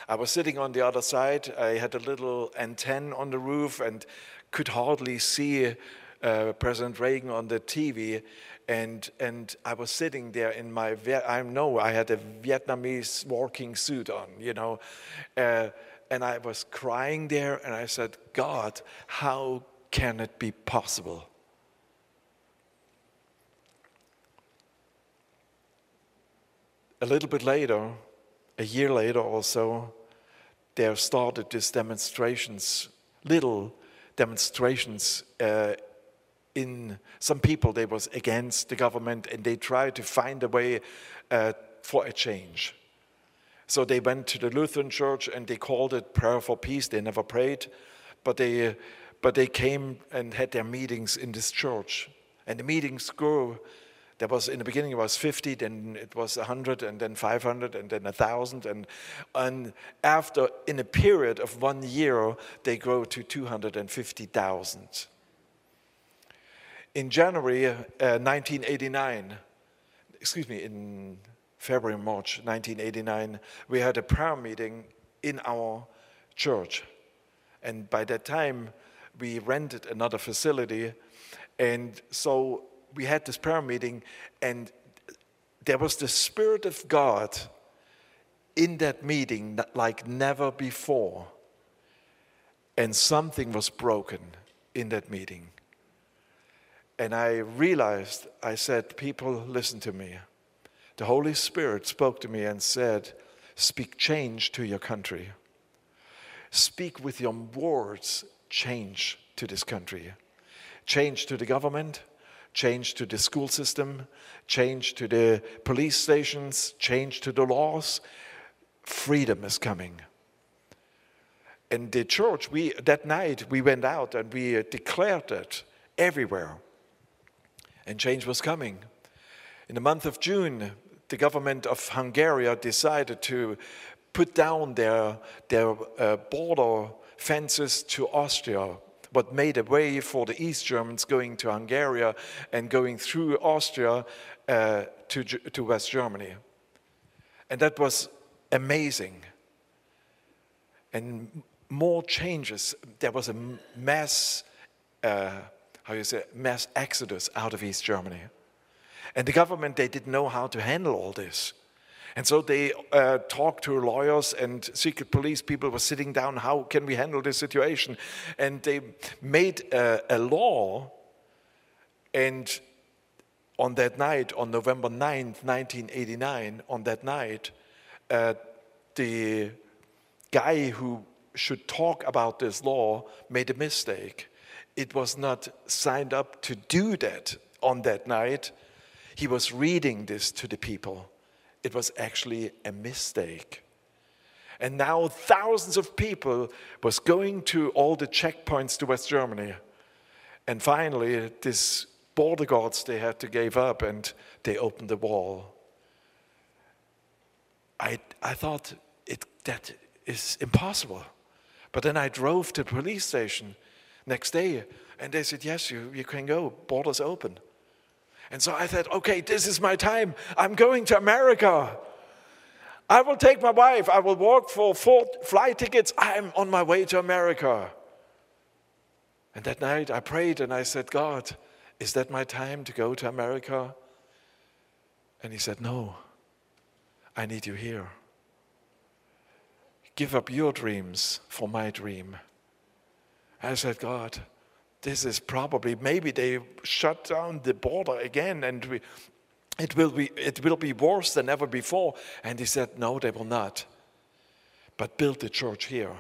I was sitting on the other side. I had a little antenna on the roof and could hardly see uh, President Reagan on the TV. And, and I was sitting there in my, I know I had a Vietnamese walking suit on, you know. Uh, and I was crying there and I said, God, how can it be possible? a little bit later, a year later or so, there started these demonstrations, little demonstrations uh, in some people they was against the government and they tried to find a way uh, for a change. So they went to the Lutheran church and they called it prayer for peace. They never prayed, but they, but they came and had their meetings in this church. And the meetings grew there was in the beginning it was 50 then it was 100 and then 500 and then 1000 and and after in a period of one year they grow to 250000 in january uh, 1989 excuse me in february march 1989 we had a prayer meeting in our church and by that time we rented another facility and so we had this prayer meeting, and there was the Spirit of God in that meeting like never before. And something was broken in that meeting. And I realized, I said, People, listen to me. The Holy Spirit spoke to me and said, Speak change to your country. Speak with your words change to this country. Change to the government, change to the school system, change to the police stations, change to the laws. Freedom is coming. In the church, we that night we went out and we declared it everywhere. And change was coming. In the month of June, the government of Hungary decided to put down their, their uh, border fences to Austria what made a way for the East Germans going to Hungary and going through Austria uh, to, to West Germany. And that was amazing. And more changes. There was a mass, uh, how you say, mass exodus out of East Germany. And the government, they didn't know how to handle all this. And so they uh, talked to lawyers and secret police people were sitting down, how can we handle this situation? And they made a, law. And on that night, on November 9th, 1989, on that night, uh, the guy who should talk about this law made a mistake. It was not signed up to do that on that night. He was reading this to the people it was actually a mistake. And now thousands of people was going to all the checkpoints to West Germany. And finally, this border guards, they had to give up and they opened the wall. I, I thought it, that is impossible. But then I drove to the police station next day and they said, yes, you, you can go, borders open. And so I thought, okay, this is my time. I'm going to America. I will take my wife. I will work for four flight tickets. I'm on my way to America. And that night I prayed and I said, God, is that my time to go to America? And he said, No, I need you here. Give up your dreams for my dream. I said, God, this is probably, maybe they shut down the border again and we, it will be it will be worse than ever before. And he said no they will not. But build the church here.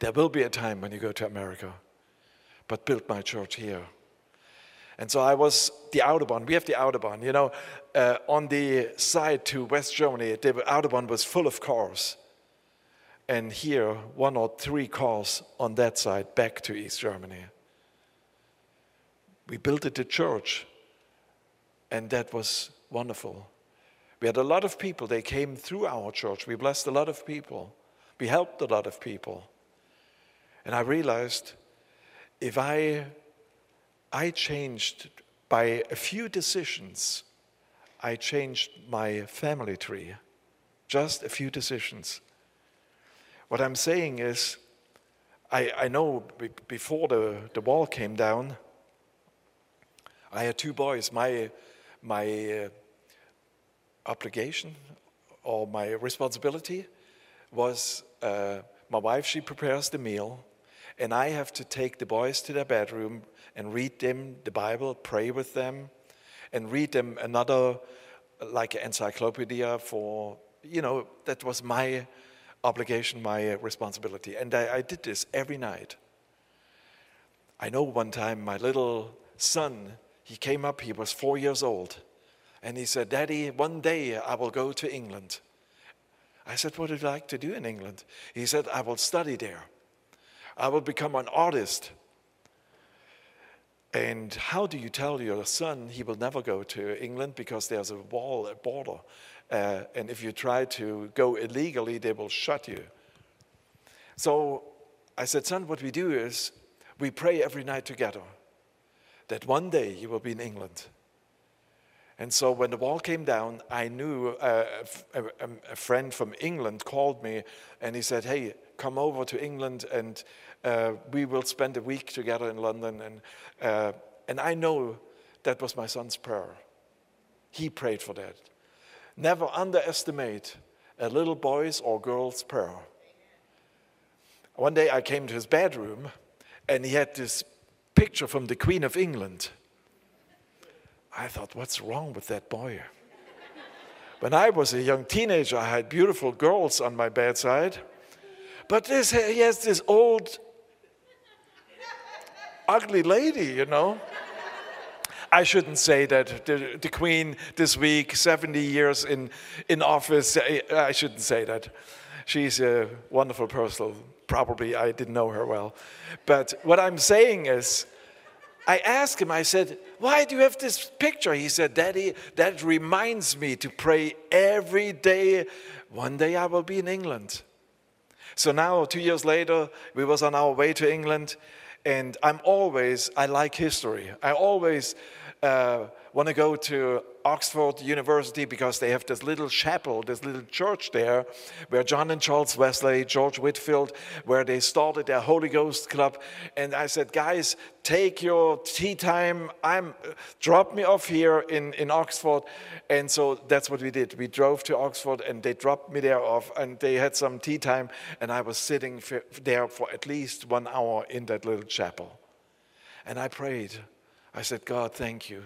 There will be a time when you go to america. But build my church here. And so i was the autobahn we have the autobahn you know uh, on the side to west germany the autobahn was full of cars and here one or three cars on that side back to east germany we built it a church and that was wonderful. We had a lot of people, they came through our church. We blessed a lot of people. We helped a lot of people. And I realized if I, I changed by a few decisions, I changed my family tree. Just a few decisions. What I'm saying is, I, I know before the, the wall came down, I had two boys. My my uh, obligation or my responsibility was uh, my wife, she prepares the meal, and I have to take the boys to their bedroom and read them the Bible, pray with them, and read them another, like encyclopedia for, you know, that was my obligation, my uh, responsibility. And I, I did this every night. I know one time my little son, he came up, he was four years old, and he said, Daddy, one day I will go to England. I said, What would you like to do in England? He said, I will study there. I will become an artist. And how do you tell your son he will never go to England because there's a wall, a border? Uh, and if you try to go illegally, they will shut you. So I said, Son, what we do is we pray every night together that one day you will be in England. And so when the wall came down, I knew uh, a, a, a, friend from England called me and he said, Hey, come over to England and uh, we will spend a week together in London. And, uh, and I know that was my son's prayer. He prayed for that. Never underestimate a little boy's or girl's prayer. One day I came to his bedroom and he had this picture from the Queen of England. I thought, what's wrong with that boy? when I was a young teenager, I had beautiful girls on my bedside. But this, he has this old, ugly lady, you know. I shouldn't say that the, the, Queen this week, 70 years in, in office, I shouldn't say that. She's a wonderful person, probably I didn't know her well. But what I'm saying is, I asked him, I said, Why do you have this picture? He said, Daddy, that reminds me to pray every day. One day I will be in England. So now, two years later, we was on our way to England, and I'm always, I like history. I always uh, want to go to Oxford University because they have this little chapel, this little church there, where John and Charles Wesley, George Whitefield, where they started their Holy Ghost club. And I said, guys, take your tea time. I'm drop me off here in, in Oxford. And so that's what we did. We drove to Oxford and they dropped me there off and they had some tea time. And I was sitting there for at least one hour in that little chapel. And I prayed. I said, God, thank you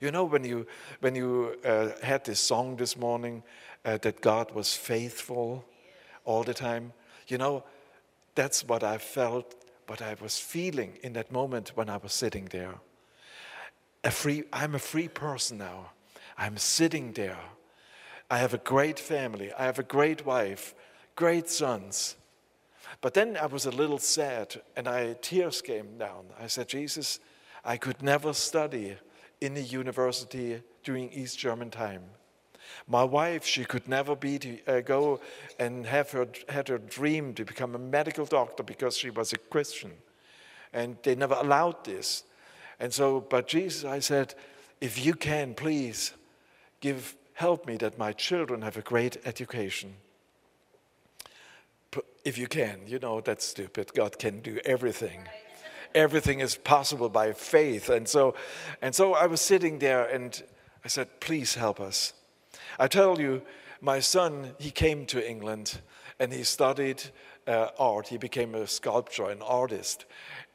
you know, when you, when you uh, had this song this morning uh, that God was faithful all the time, you know, that's what I felt, what I was feeling in that moment when I was sitting there. A free, I'm a free person now. I'm sitting there. I have a great family. I have a great wife, great sons. But then I was a little sad and I tears came down. I said, Jesus, I could never study in a university during East German time. My wife, she could never be to, uh, go and have her, had her dream to become a medical doctor because she was a Christian. And they never allowed this. And so, but Jesus, I said, if you can, please give, help me that my children have a great education. If you can, you know, that's stupid. God can do everything. Everything is possible by faith. And so, and so I was sitting there and I said, please help us. I tell you, my son, he came to England and he studied uh, art. He became a sculptor, an artist.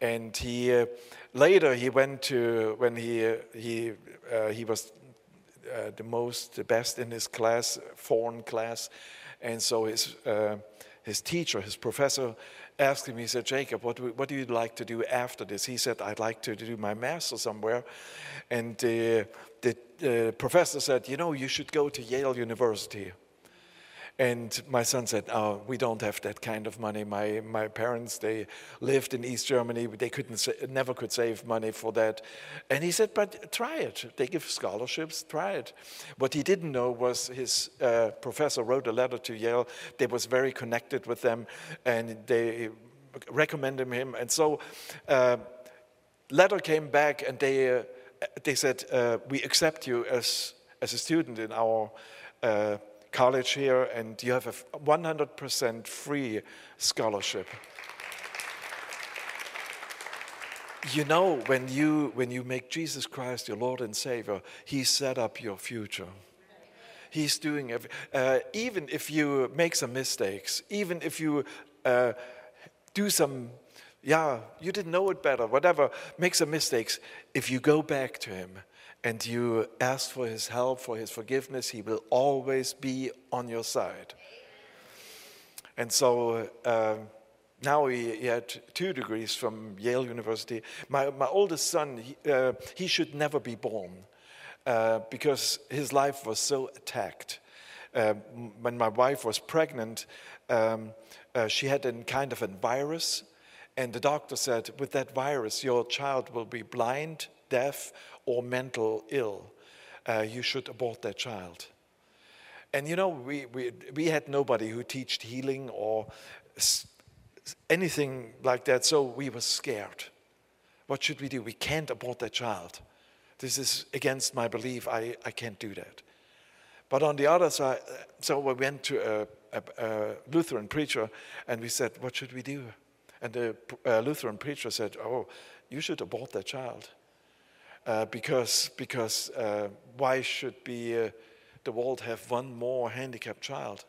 And he, uh, later he went to, when he, uh, he, uh, he was uh, the most, the best in his class, foreign class. And so his, uh, his teacher, his professor, asked him, he said, Jacob, what, do, what do you like to do after this? He said, I'd like to do my master somewhere. And uh, the professor said, you know, you should go to Yale University. And my son said, "Oh, we don't have that kind of money. My my parents they lived in East Germany. They couldn't never could save money for that." And he said, "But try it. They give scholarships. Try it." What he didn't know was his uh, professor wrote a letter to Yale. They was very connected with them, and they recommended him. And so, uh, letter came back, and they uh, they said, uh, "We accept you as as a student in our." College here, and you have a 100% free scholarship. You know, when you, when you make Jesus Christ your Lord and Savior, He set up your future. He's doing every, uh, even if you make some mistakes, even if you uh, do some, yeah, you didn't know it better, whatever, make some mistakes, if you go back to Him, and you ask for his help, for his forgiveness, he will always be on your side. And so uh, now he, he, had two degrees from Yale University. My, my oldest son, he, uh, he should never be born uh, because his life was so attacked. Uh, when my wife was pregnant, um, uh, she had a kind of a virus, and the doctor said, with that virus, your child will be blind, deaf, or mental ill, uh, you should abort that child. And you know, we, we, we had nobody who taught healing or anything like that, so we were scared. What should we do? We can't abort that child. This is against my belief. I, I can't do that. But on the other side, so we went to a, a, a Lutheran preacher and we said, What should we do? And the uh, Lutheran preacher said, Oh, you should abort that child uh, because, because uh, why should be, uh, the world have one more handicapped child?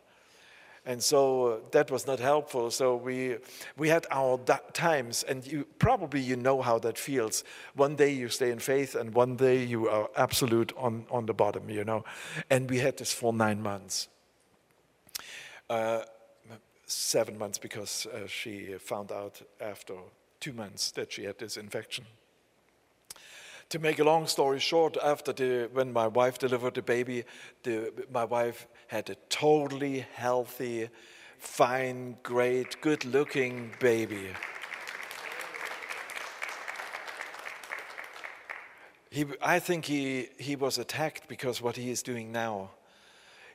And so uh, that was not helpful. So we, we had our times, and you probably you know how that feels. One day you stay in faith, and one day you are absolute on, on the bottom, you know. And we had this for nine months. Uh, seven months because she found out after two months that she had this infection to make a long story short, after the, when my wife delivered the baby, the, my wife had a totally healthy, fine, great, good looking baby. He, I think he, he was attacked because what he is doing now.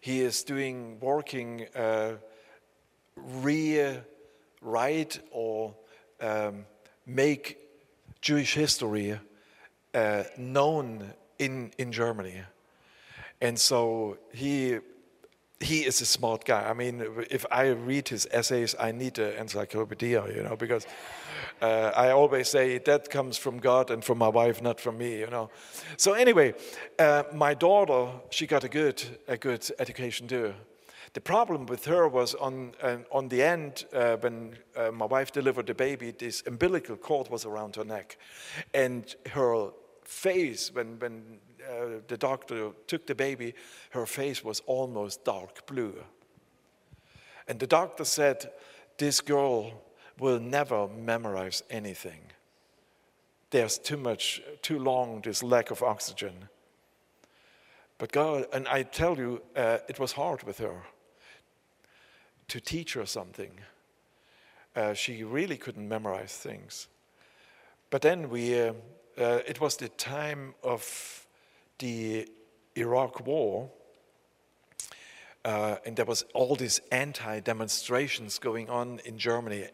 He is doing, working, uh, rewrite or um, make Jewish history uh, known in, in Germany. And so he, he is a smart guy. I mean, if I read his essays, I need an encyclopedia, you know, because uh, I always say that comes from God and from my wife, not from me, you know. So anyway, uh, my daughter, she got a good, a good education too. The problem with her was on, uh, on the end, uh, when uh, my wife delivered the baby, this umbilical cord was around her neck. And her face, when, when uh, the doctor took the baby, her face was almost dark blue. And the doctor said, This girl will never memorize anything. There's too much, too long, this lack of oxygen. But God, and I tell you, uh, it was hard with her to teach her something. Uh, she really couldn't memorize things. But then we, uh, uh, it was the time of the Iraq War, uh, and there was all these anti-demonstrations going on in Germany.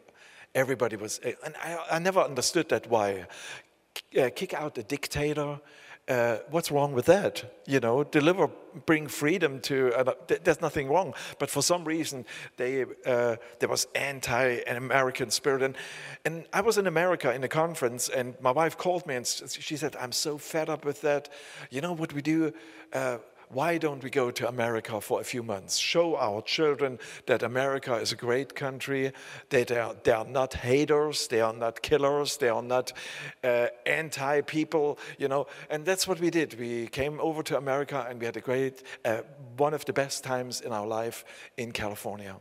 Everybody was, and I, I never understood that why. Uh, kick out the dictator, uh, what's wrong with that? You know, deliver, bring freedom to. Uh, there's nothing wrong, but for some reason they uh, there was anti-American spirit, and and I was in America in a conference, and my wife called me and she said, "I'm so fed up with that. You know what we do." Why don't we go to America for a few months? Show our children that America is a great country, that they are, they are not haters, they are not killers, they are not uh, anti people, you know. And that's what we did. We came over to America and we had a great, uh, one of the best times in our life in California.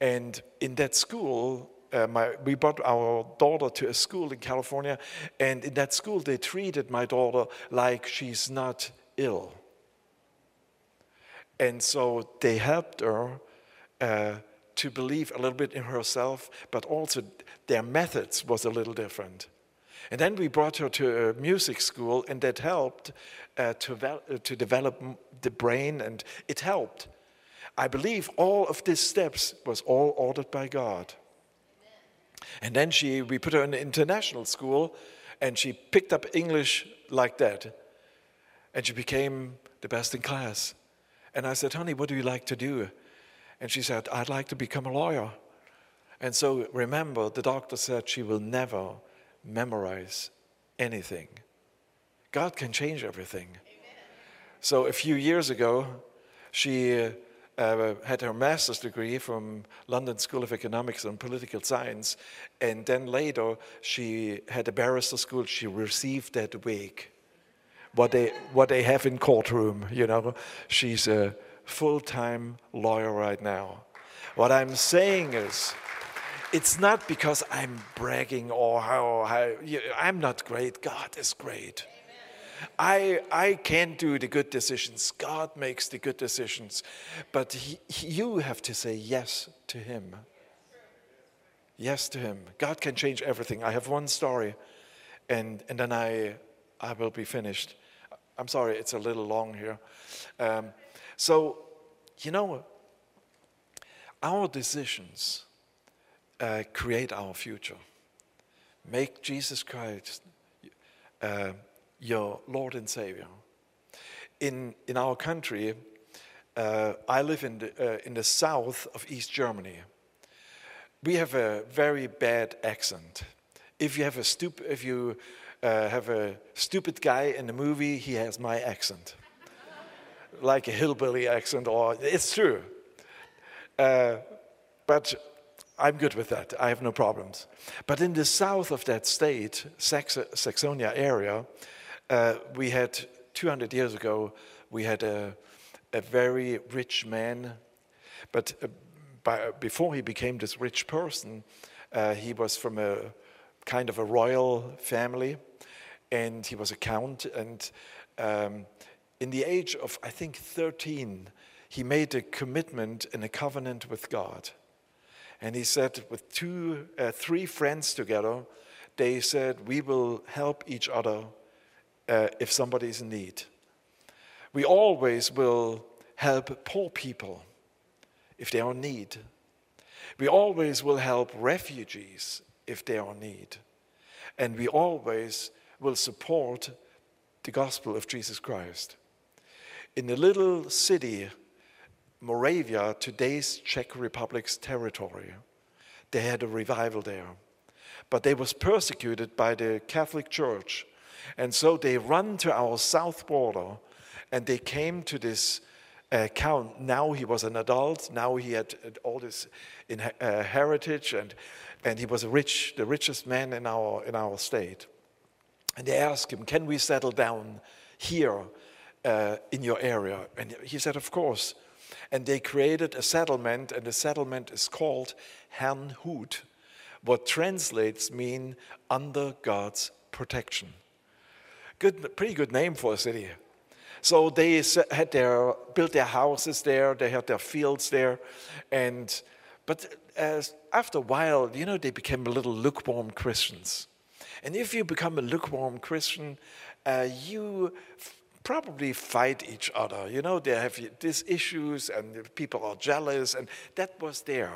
And in that school, uh, my, we brought our daughter to a school in California, and in that school, they treated my daughter like she's not ill. And so they helped her uh, to believe a little bit in herself, but also their methods was a little different. And then we brought her to a music school, and that helped uh, to, uh, to develop the brain, and it helped. I believe all of these steps was all ordered by God. And then she, we put her in an international school, and she picked up English like that, and she became the best in class. And I said, honey, what do you like to do? And she said, I'd like to become a lawyer. And so remember, the doctor said she will never memorize anything. God can change everything. Amen. So a few years ago, she uh, had her master's degree from London School of Economics and Political Science, and then later she had a barrister school. She received that week what they, what they have in courtroom, you know. She's a full-time lawyer right now. What I'm saying is, it's not because I'm bragging or how, how I'm not great. God is great. I, I can't do the good decisions. God makes the good decisions. But he, you have to say yes to Him. Yes to Him. God can change everything. I have one story, and, and then I, I will be finished. I'm sorry, it's a little long here. Um, so, you know, our decisions uh, create our future. Make Jesus Christ uh, your Lord and Savior. In, in our country, uh, I live in the, uh, in the south of East Germany. We have a very bad accent. If you have a stupid, if you uh, have a stupid guy in the movie, he has my accent. like a hillbilly accent, or it's true. Uh, but I'm good with that. I have no problems. But in the south of that state, Sax Saxonia area, uh, we had 200 years ago, we had a, a very rich man. But uh, by, before he became this rich person, uh, he was from a kind of a royal family and he was a count. And um, in the age of, I think, 13, he made a commitment and a covenant with God. And he said, with two, uh, three friends together, they said, We will help each other uh, if somebody is in need. We always will help poor people if they are in need. We always will help refugees if they are need. And we always will support the gospel of Jesus Christ. In the little city, Moravia, today's Czech Republic's territory, they had a revival there. But they was persecuted by the Catholic Church. And so they run to our south border and they came to this uh, count. Now he was an adult. Now he had all this in, uh, heritage and, and he was rich, the richest man in our, in our state. And they asked him, Can we settle down here uh, in your area? And he said, Of course. And they created a settlement, and the settlement is called Herrnhut, what translates mean under God's protection. Good, pretty good name for a city. So they had their built their houses there, they had their fields there, and but as, after a while, you know, they became a little lukewarm Christians. And if you become a lukewarm Christian, uh, you probably fight each other. You know, they have these issues and people are jealous, and that was there.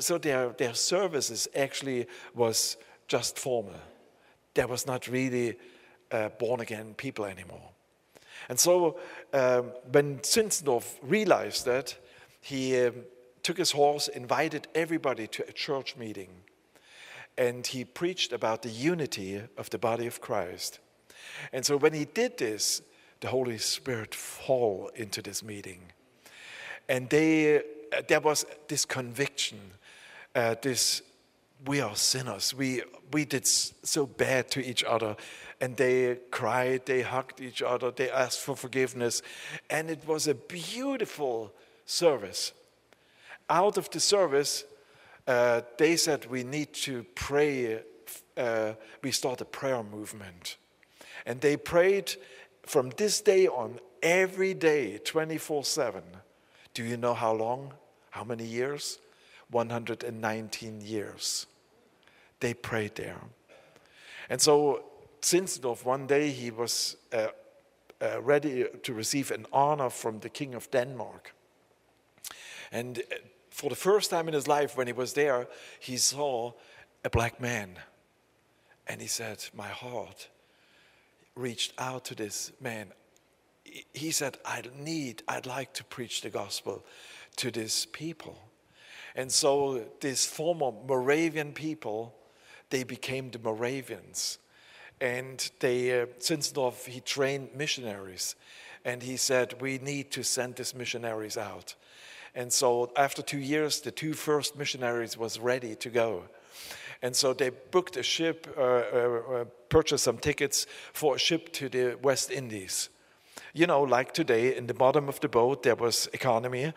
So their, their services actually was just formal. There was not really uh, born again people anymore. And so um, when Zinzendorf realized that, he um, took his horse, invited everybody to a church meeting, and he preached about the unity of the body of Christ. And so when he did this, the Holy Spirit fall into this meeting. And they, uh, there was this conviction, uh, this we are sinners. We, we did so bad to each other. And they cried, they hugged each other, they asked for forgiveness. And it was a beautiful service. Out of the service, uh, they said we need to pray. Uh, we start a prayer movement. And they prayed from this day on every day, 24 7. Do you know how long? How many years? 119 years. They prayed there. And so, Zinzendorf, one day he was uh, uh, ready to receive an honor from the King of Denmark. And uh, for the first time in his life, when he was there, he saw a black man. And he said, My heart reached out to this man. He said, I need, I'd like to preach the gospel to these people. And so these former Moravian people, they became the Moravians. And they, uh, Zinzendorf, he trained missionaries. And he said, we need to send these missionaries out. And so after two years, the two first missionaries was ready to go. And so they booked a ship, uh, uh, uh, purchased some tickets for a ship to the West Indies. You know, like today, in the bottom of the boat there was economy,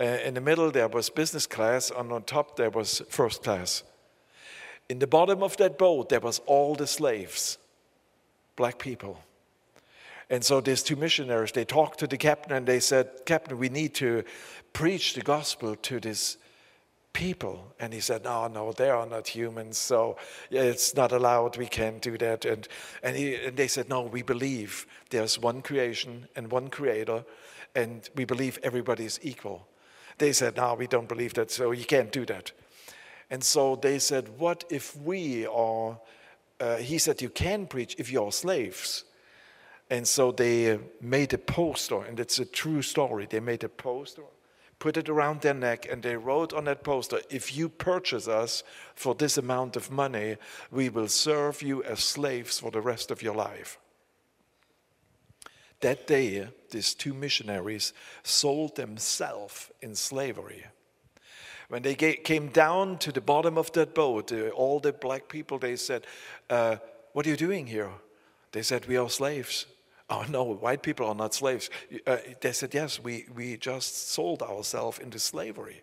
uh, in the middle there was business class, and on top there was first class. In the bottom of that boat there was all the slaves, black people. And so these two missionaries, they talked to the captain and they said, Captain, we need to preach the gospel to this people. And he said, No, no, they are not humans, so it's not allowed. We can't do that. And, and, he, and they said, No, we believe there's one creation and one creator, and we believe everybody is equal. They said, No, we don't believe that, so you can't do that. And so they said, What if we are, uh, he said, You can preach if you're slaves. And so they made a poster, and it's a true story. They made a poster put it around their neck, and they wrote on that poster If you purchase us for this amount of money, we will serve you as slaves for the rest of your life. That day, these two missionaries sold themselves in slavery. When they came down to the bottom of that boat, all the black people, they said, uh, What are you doing here? They said, We are slaves. Oh, no, white people are not slaves. Uh, they said, Yes, we, we just sold ourselves into slavery.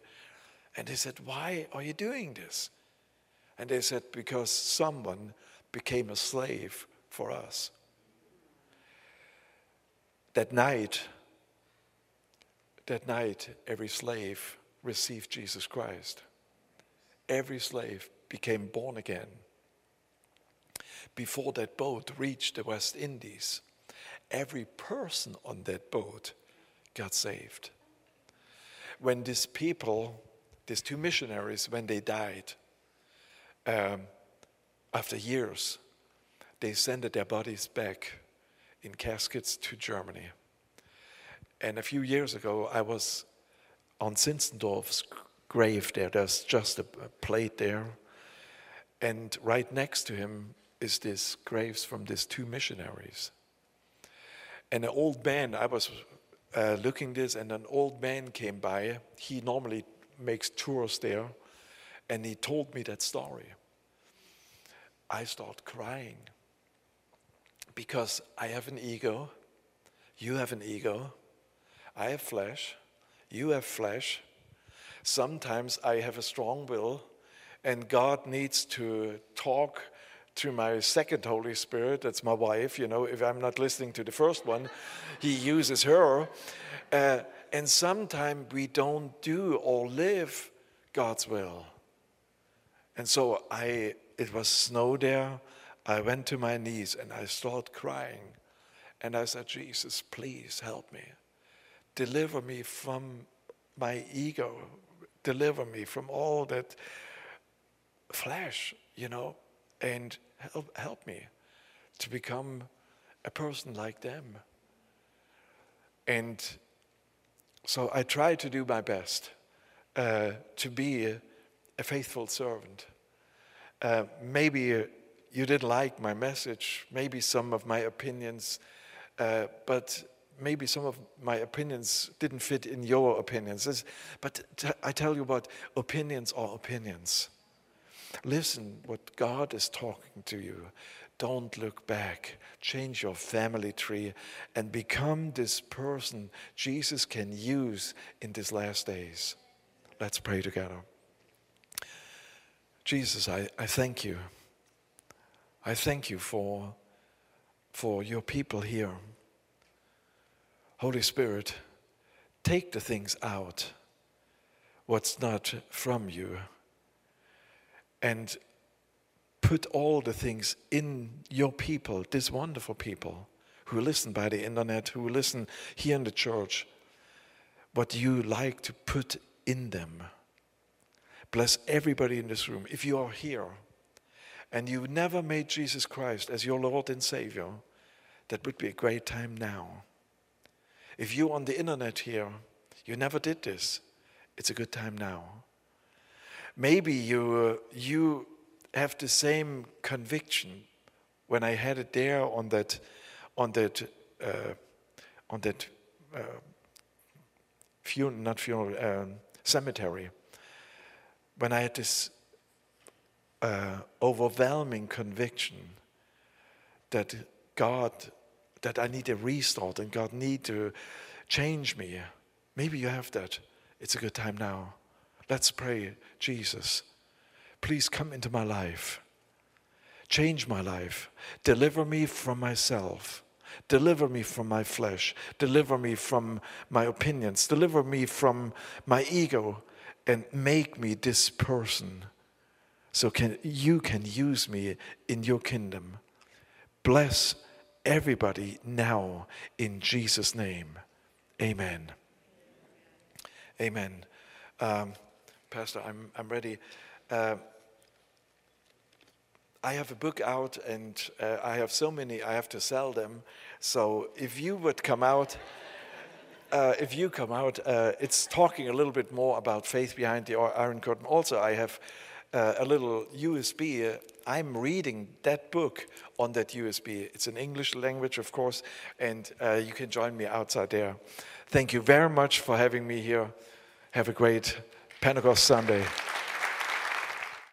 And they said, Why are you doing this? And they said, Because someone became a slave for us. That night, that night, every slave received Jesus Christ. Every slave became born again. Before that boat reached the West Indies, every person on that boat got saved. When these people, these two missionaries, when they died, um, after years, they sent their bodies back in caskets to Germany. And a few years ago, I was on Zinzendorf's grave there. There's just a, plate there. And right next to him is this graves from these two missionaries. And an old man, I was uh, looking this, and an old man came by. He normally makes tours there, and he told me that story. I start crying because I have an ego, you have an ego, I have flesh, you have flesh. Sometimes I have a strong will, and God needs to talk to my second Holy Spirit, that's my wife, you know, if I'm not listening to the first one, he uses her. Uh, and sometimes we don't do or live God's will. And so I, it was snow there. I went to my knees and I started crying. And I said, Jesus, please help me. Deliver me from my ego. Deliver me from all that flesh, you know and help, help me to become a person like them. And so I try to do my best uh, to be a, a faithful servant. Uh, maybe you didn't like my message, maybe some of my opinions, uh, but maybe some of my opinions didn't fit in your opinions. But I tell you what, opinions are opinions. Listen what God is talking to you. Don't look back. Change your family tree and become this person Jesus can use in these last days. Let's pray together. Jesus, I, I thank you. I thank you for, for your people here. Holy Spirit, take the things out, what's not from you, and put all the things in your people, these wonderful people who listen by the internet, who listen here in the church, what you like to put in them. Bless everybody in this room. If you are here and you never made Jesus Christ as your Lord and Savior, that would be a great time now. If you're on the internet here, you never did this, it's a good time now. Maybe you, uh, you have the same conviction when I had it there on that, on that, uh, on that uh, funeral, not funeral, um, cemetery. When I had this uh, overwhelming conviction that God that I need a restart and God need to change me. Maybe you have that. It's a good time now. Let's pray, Jesus. Please come into my life. Change my life. Deliver me from myself. Deliver me from my flesh. Deliver me from my opinions. Deliver me from my ego and make me this person so can you can use me in your kingdom. Bless everybody now in Jesus' name. Amen. Amen. Um, Pastor, I'm, I'm ready. Uh, I have a book out and uh, I have so many, I have to sell them. So if you would come out, uh, if you come out, uh, it's talking a little bit more about faith behind the Iron Curtain. Also, I have uh, a little USB. I'm reading that book on that USB. It's in English language, of course, and uh, you can join me outside there. Thank you very much for having me here. Have a great Pentecost Sunday.